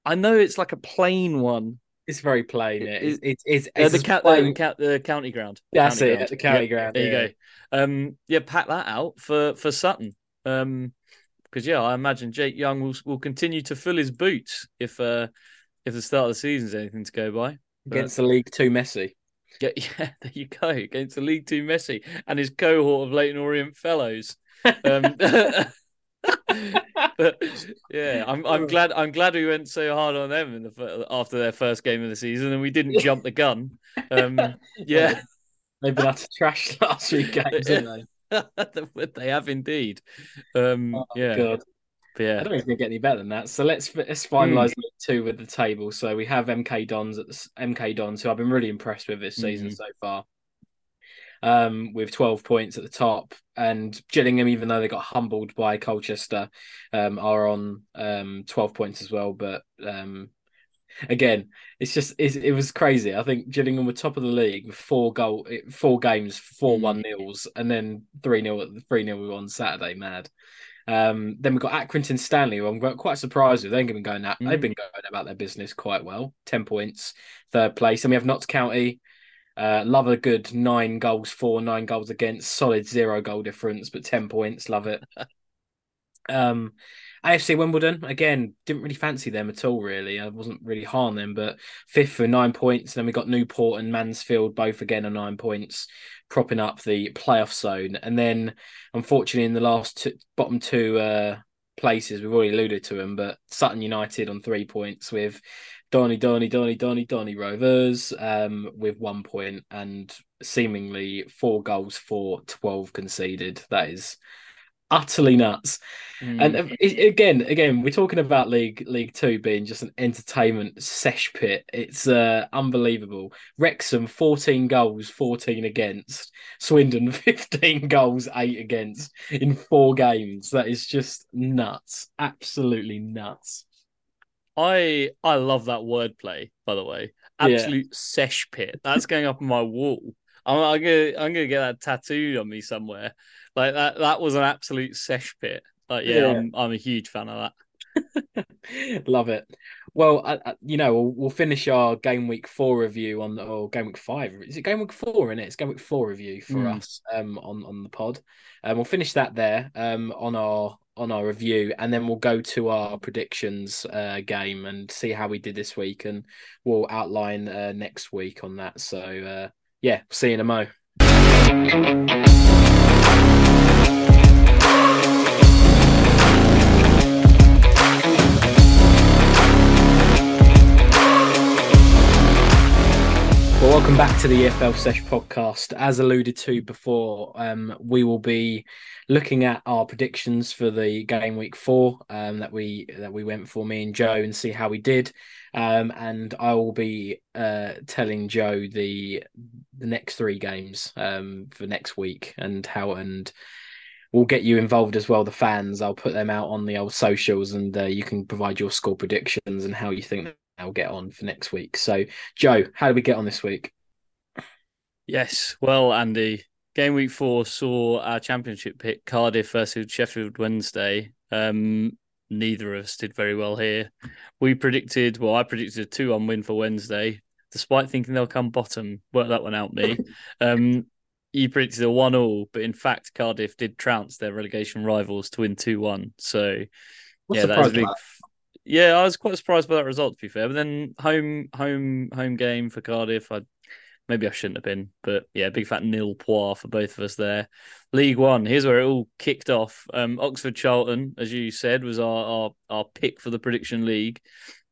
I know it's like a plain one. It's very plain. It, it's, it's, it's, it's the, ca- the, ca- the, county ground. That's county it. Ground. The county yep, ground. There yeah. you go. Um, yeah, pack that out for for Sutton. Um, because yeah, I imagine Jake Young will will continue to fill his boots if uh if the start of the season is anything to go by. Against the League too messy. Yeah, yeah, there you go. Against the League too messy and his cohort of Leyton Orient fellows. Um, but yeah, I'm I'm glad I'm glad we went so hard on them in the after their first game of the season and we didn't jump the gun. Um, yeah, they've been out to trash last week games, haven't they? they have indeed. Um, oh, yeah. God. But yeah, I don't think it's gonna get any better than that. So let's let's finalize mm. two with the table. So we have MK Dons at the MK Dons, who I've been really impressed with this season mm. so far um, with 12 points at the top. And Gillingham, even though they got humbled by Colchester, um, are on um, 12 points as well. But um, again, it's just it's, it was crazy. I think Gillingham were top of the league with four goal, four games, four mm. one nils, and then three nil three nil on Saturday. Mad. Um, then we've got Accrington Stanley, who I'm quite surprised with. They've been going out, they've been going about their business quite well. Ten points, third place. And we have Notts County, uh, love a good nine goals for, nine goals against, solid zero goal difference, but 10 points. Love it. um, AFC Wimbledon, again, didn't really fancy them at all, really. I wasn't really high on them, but fifth for nine points. Then we got Newport and Mansfield, both again on nine points, propping up the playoff zone. And then, unfortunately, in the last two, bottom two uh, places, we've already alluded to them, but Sutton United on three points with Donny, Donny, Donny, Donny, Donny Rovers um, with one point and seemingly four goals for 12 conceded. That is utterly nuts. Mm. And uh, again, again, we're talking about League League Two being just an entertainment sesh pit. It's uh, unbelievable. Wrexham, 14 goals, 14 against. Swindon, 15 goals, eight against in four games. That is just nuts. Absolutely nuts. I I love that wordplay, by the way. Absolute yeah. sesh pit. That's going up on my wall. I'm, I'm, gonna I'm gonna get that tattooed on me somewhere. Like that that was an absolute sesh pit. Like yeah, yeah. I'm I'm a huge fan of that. love it. Well, I, I, you know, we'll, we'll, finish our game week four review on the or game week five. Is it game week four in it? It's game week four review for mm. us um on on the pod. Um, we'll finish that there um on our on our review, and then we'll go to our predictions uh, game and see how we did this week, and we'll outline uh, next week on that. So uh, yeah, see you in a mo. Welcome back to the EFL Sesh podcast. As alluded to before, um, we will be looking at our predictions for the game week four um, that we that we went for me and Joe and see how we did. Um, and I will be uh, telling Joe the the next three games um, for next week and how and we'll get you involved as well. The fans, I'll put them out on the old socials, and uh, you can provide your score predictions and how you think they'll get on for next week. So, Joe, how do we get on this week? Yes, well, Andy, game week four saw our championship pick Cardiff versus Sheffield Wednesday. Um, neither of us did very well here. We predicted, well, I predicted a two-on win for Wednesday, despite thinking they'll come bottom. Work that one out, me. um, you predicted a 1 all, but in fact, Cardiff did trounce their relegation rivals to win 2 1. So, What's yeah, that was big. Yeah, I was quite surprised by that result, to be fair. But then home, home, home game for Cardiff. I Maybe I shouldn't have been, but yeah, big fat nil poir for both of us there. League One, here's where it all kicked off. Um, Oxford Charlton, as you said, was our, our, our pick for the prediction league.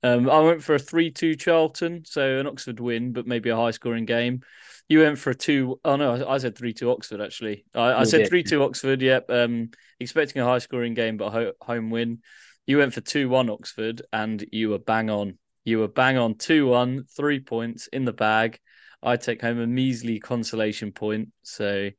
Um, I went for a 3 2 Charlton, so an Oxford win, but maybe a high scoring game. You went for a 2. Oh, no, I, I said 3 2 Oxford, actually. I, I said 3 2 Oxford, yep. Um, expecting a high scoring game, but a ho- home win. You went for 2 1 Oxford, and you were bang on. You were bang on 2 1, three points in the bag. I take home a measly consolation point. So,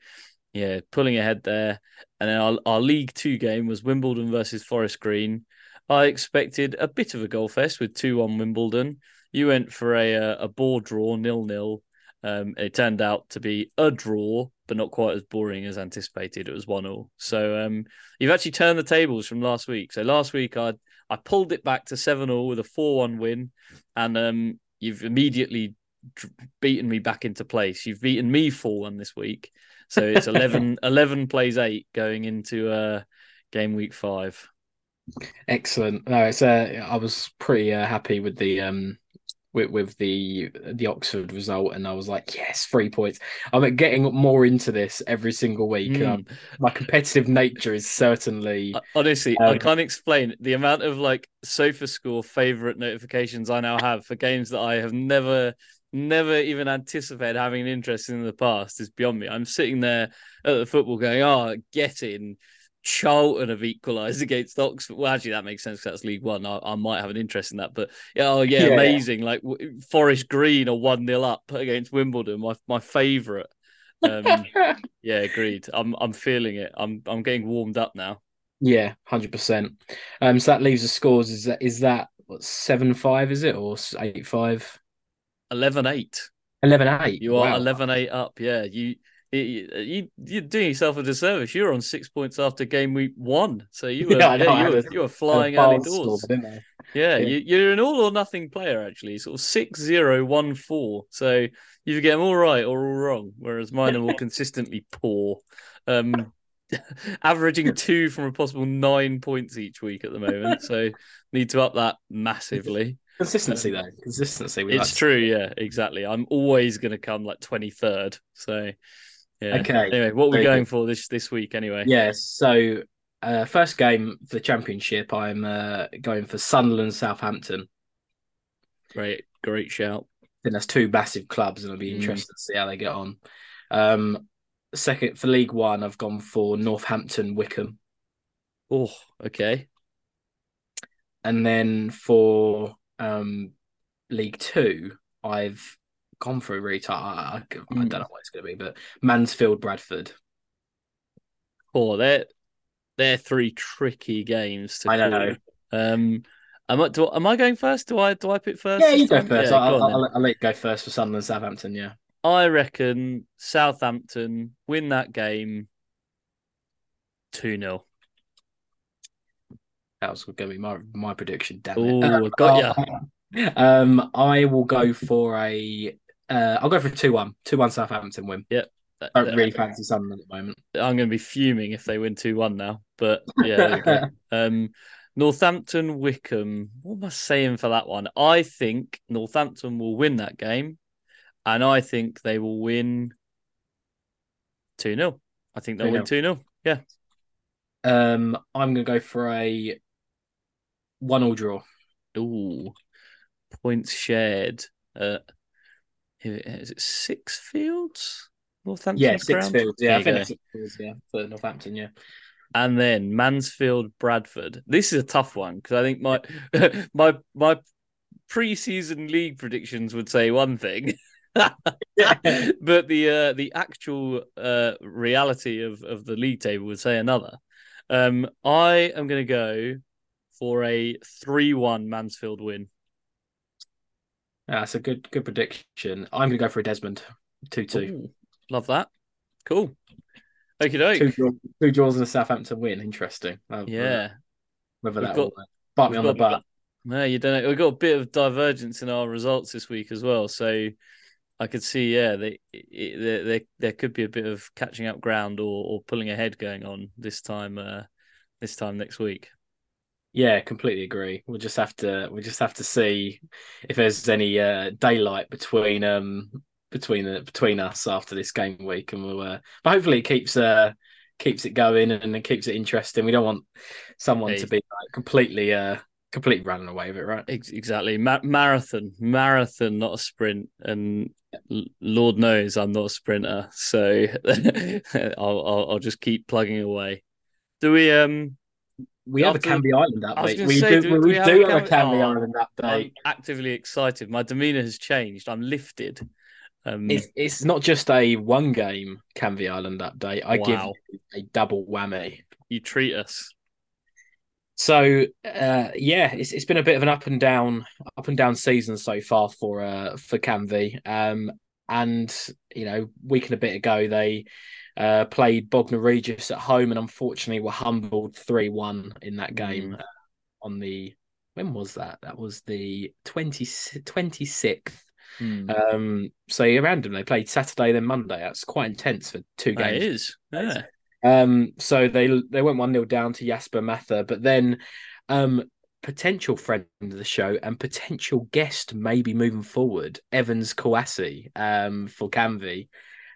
yeah, pulling ahead there. And then our, our League Two game was Wimbledon versus Forest Green. I expected a bit of a goal fest with 2 on Wimbledon. You went for a, uh, a ball draw, nil nil. Um, it turned out to be a draw, but not quite as boring as anticipated. It was 1 0. So um, you've actually turned the tables from last week. So last week I I pulled it back to 7 0 with a 4 1 win. And um, you've immediately beaten me back into place. You've beaten me 4 1 this week. So it's 11, 11 plays 8 going into uh, game week 5. Excellent. No, it's uh, I was pretty uh, happy with the um with, with the the Oxford result, and I was like, yes, three points. I'm getting more into this every single week. Mm. my competitive nature is certainly Honestly, I Um, can't explain the amount of like SofaScore favorite notifications I now have for games that I have never, never even anticipated having an interest in, the past is beyond me. I'm sitting there at the football going, oh, getting in. Charlton have equalised against Oxford. Well, actually, that makes sense 'cause that's League One. I, I might have an interest in that, but oh yeah, Yeah. amazing! Like w- Forest Green are one 0 up against Wimbledon. My my favourite. Um, yeah, agreed. I'm I'm feeling it. I'm I'm getting warmed up now. yeah, hundred percent. Um, so that leaves the scores. Is that is that what seven five? Is it or eight five? 11-8. Eleven eight. You are Wow. 11-8 up. Yeah, you you you you're doing yourself a disservice. You're on six points after game week one, so you were Yeah, know, yeah, had you were you were flying early doors. they? Yeah, Yeah. You, you're an all or nothing player actually, sort of six zero one four. So you get them all right or all wrong, whereas mine are more consistently poor. Um, averaging two from a possible nine points each week at the moment. So need to up that massively. Consistency though. Consistency. we It's like true, yeah, exactly. I'm always going to come like twenty third. So yeah. Okay, Anyway, what are we going good. for this this week anyway? Yeah. So uh, first game for the championship, I'm uh, going for Sunderland Southampton. Great, great shout. I think that's two massive clubs, and I'll be Mm. interested to see how they get on. Um, second for League One, I've gone for Northampton Wycombe, Oh, okay. and then for um, League Two, I've gone through a retire. I, I, I Mm. don't know what it's going to be, but Mansfield Bradford. Oh, they're they're three tricky games to I call. know. Um, am I do, am I going first? Do I do I pick first? Yeah, you go first. Yeah, I'll, go I'll. I'll let you go first for Sunderland Southampton. Yeah. I reckon Southampton win that game two 0 That was going to be my my prediction. Damn Oh, it! Um, got ya. Um, I will go for a. Uh, I'll go for a two-one. Two-one Southampton win. I don't really fancy Sunderland at the moment. I'm going to be fuming if they win 2 1 now. But yeah, there we go. Um, Northampton Wycombe. What am I saying for that one? I think Northampton will win that game, and I think they will win 2 0. I think they'll win 2 0. Yeah. Um, I'm going to go for a one-all draw. Ooh, points shared. Uh, is it Sixfields? Northampton. Yeah, Sixfields. Yeah, I think six fields. Yeah, for Northampton. Yeah. and then Mansfield Bradford. This is a tough one because I think my my my pre-season league predictions would say one thing, but the uh, the actual uh, reality of of the league table would say another. Um, I am going to go for a three-one Mansfield win. Yeah, That's a good good prediction. I'm going to go for a Desmond. Two-two. Ooh, love that. Cool. Okie doke. Two, draw, two draws and a Southampton win. Interesting. Yeah. Whether that got- will bite me on the butt. No, you don't know. We've got a bit of divergence in our results this week as well. So I could see, yeah, they, it, there, there there could be a bit of catching up ground or, or pulling ahead going on this time. Uh, this time next week. Yeah, completely agree. We'll just have to we'll just have to see if there's any uh, daylight between um between the between us after this game week, and we'll. Uh, but hopefully, it keeps uh keeps it going and it keeps it interesting. We don't want someone to be like completely uh completely running away with it, right? Exactly, Ma- marathon, marathon, not a sprint. And Lord knows I'm not a sprinter, so I'll, I'll I'll just keep plugging away. Do we? Um, We have a Canvey Island update. We say, do, do- we, we have do a have a Canvey- Oh, Island I'm update. actively excited. My demeanor has changed. I'm lifted. Um, It's it's not just a one game Canvey Island update. I give Wow. you a double whammy. you treat us. So uh, yeah, it's it's been a bit of an up and down up and down season so far for uh for Canvey. Um and you know, week and a bit ago they uh played Bognor Regis at home and unfortunately were humbled three one in that game Mm. on the when was that? That was the 20, 26th. Hmm. Um so random. They played Saturday then Monday. That's quite intense for two games. is. Yeah. Um, so they they went one 0 down to Jasper Mather, but then um potential friend of the show and potential guest maybe moving forward, Evans Kouassi um, for Canvey.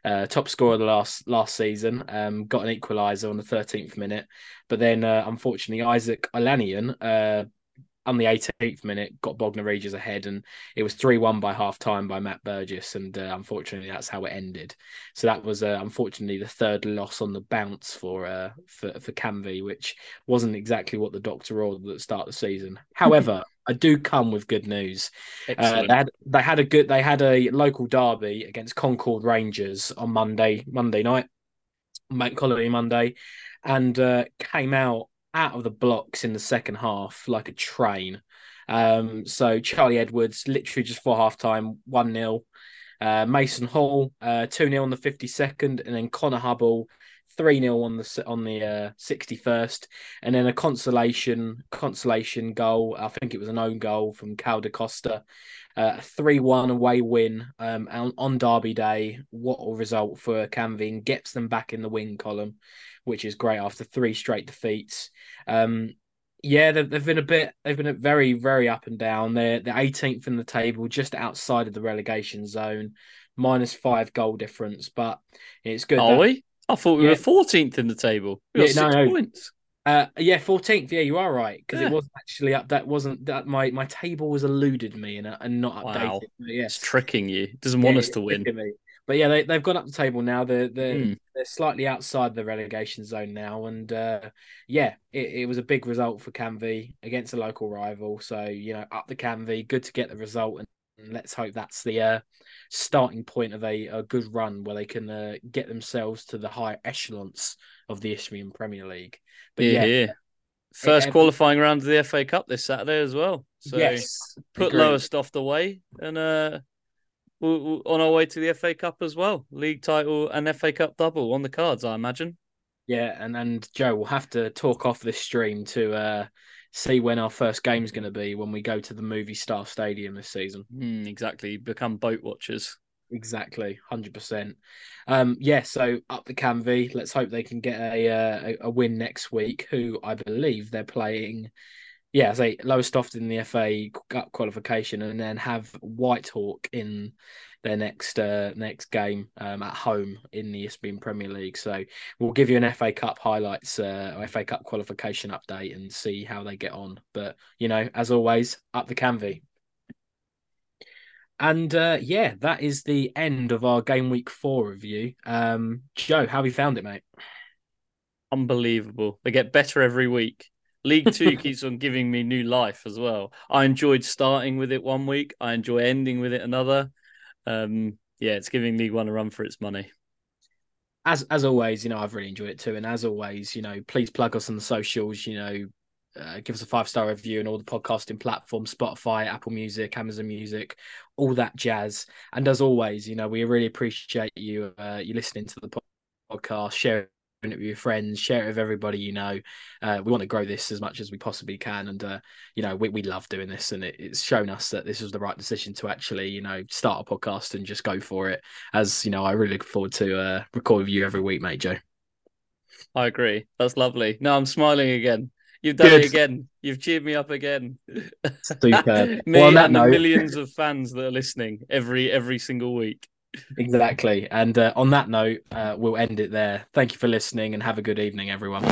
Uh, top scorer the last last season, um, got an equaliser on the 13th minute, but then uh, unfortunately Isaac Alanian uh, on the 18th minute got Bognor Regis ahead, and it was 3 1 by half time by Matt Burgess. And uh, unfortunately, that's how it ended. So that was uh, unfortunately the third loss on the bounce for uh, for, for Canvey, which wasn't exactly what the doctor ordered at the start of the season. However, I do come with good news. Uh, they had they had a good they had a local derby against Concord Rangers on Monday Monday night, Bank Holiday Monday, and uh, came out out of the blocks in the second half like a train. Um, so Charlie Edwards, literally just for half time, 1 0. Uh, Mason Hall, uh, 2 uh, 0 on the 52nd, and then Connor Hubble, 3 0 on the on the uh, 61st, and then a consolation consolation goal. I think it was an own goal from Cal de Costa. Uh, a 3 1 away win um, on, on Derby Day. What a result for Canvey gets them back in the win column which is great after three straight defeats. Um, yeah, they've, they've been a bit, they've been very, very up and down. They're the 18th in the table, just outside of the relegation zone, minus five goal difference. But it's good. Are that, we? I thought we yeah. were 14th in the table. We yeah, no, no. points. Uh, yeah, fourteenth. Yeah, you are right because yeah. it wasn't actually up. That wasn't that my my table was eluded me and, and not updated. Wow. Yes, it's tricking you. It doesn't want yeah, us to win. Me. But yeah, they they've gone up the table now. They're they're, mm. they're slightly outside the relegation zone now, and uh, yeah, it, it was a big result for Canvey against a local rival. So you know, up the Canvey, good to get the result, and let's hope that's the uh, starting point of a, a good run where they can uh, get themselves to the high echelons of the Isthmian Premier League. But yeah, yeah. First qualifying round of the FA Cup this Saturday as well. So yes, put agreed. Lowestoft away and uh on our way to the FA Cup as well. League title and FA Cup double on the cards, I imagine. Yeah, and and Joe, we'll have to talk off this stream to uh, see when our first game is going to be when we go to the movie star Stadium this season. Mm, exactly, become boat watchers. Exactly, hundred um, percent. Yeah, so up the Canvey. Let's hope they can get a, uh, a, a win next week. Who I believe they're playing yeah, say Lowestoft in the FA Cup qualification, and then have Whitehawk in their next uh, next game um, at home in the Isthmian Premier League. So we'll give you an FA Cup highlights, uh, FA Cup qualification update, and see how they get on. But you know, as always, up the Canvey. And uh, yeah, that is the end of our game week four review. Um, Joe, how have you found it, mate? Unbelievable. They get better every week. League Two keeps on giving me new life as well. I enjoyed starting with it one week. I enjoy ending with it another. Um, yeah, it's giving League One a run for its money. As as always, you know, I've really enjoyed it too. And as always, you know, please plug us on the socials. You know, uh, give us a five star review on all the podcasting platforms Spotify, Apple Music, Amazon Music, all that jazz. And as always, you know, we really appreciate you uh, you listening to the podcast, share it with your friends, share it with everybody you know. Uh, we want to grow this as much as we possibly can, and uh, you know we, we love doing this, and it, it's shown us that this was the right decision to actually you know start a podcast and just go for it. As you know, I really look forward to uh, record with you every week, mate, Joe. I agree. That's lovely. No, I'm smiling again. You've done Good. it again. You've cheered me up again. Me well, and the millions of fans that are listening every every single week exactly. And uh, on that note, uh, we'll end it there. Thank you for listening and have a good evening, everyone.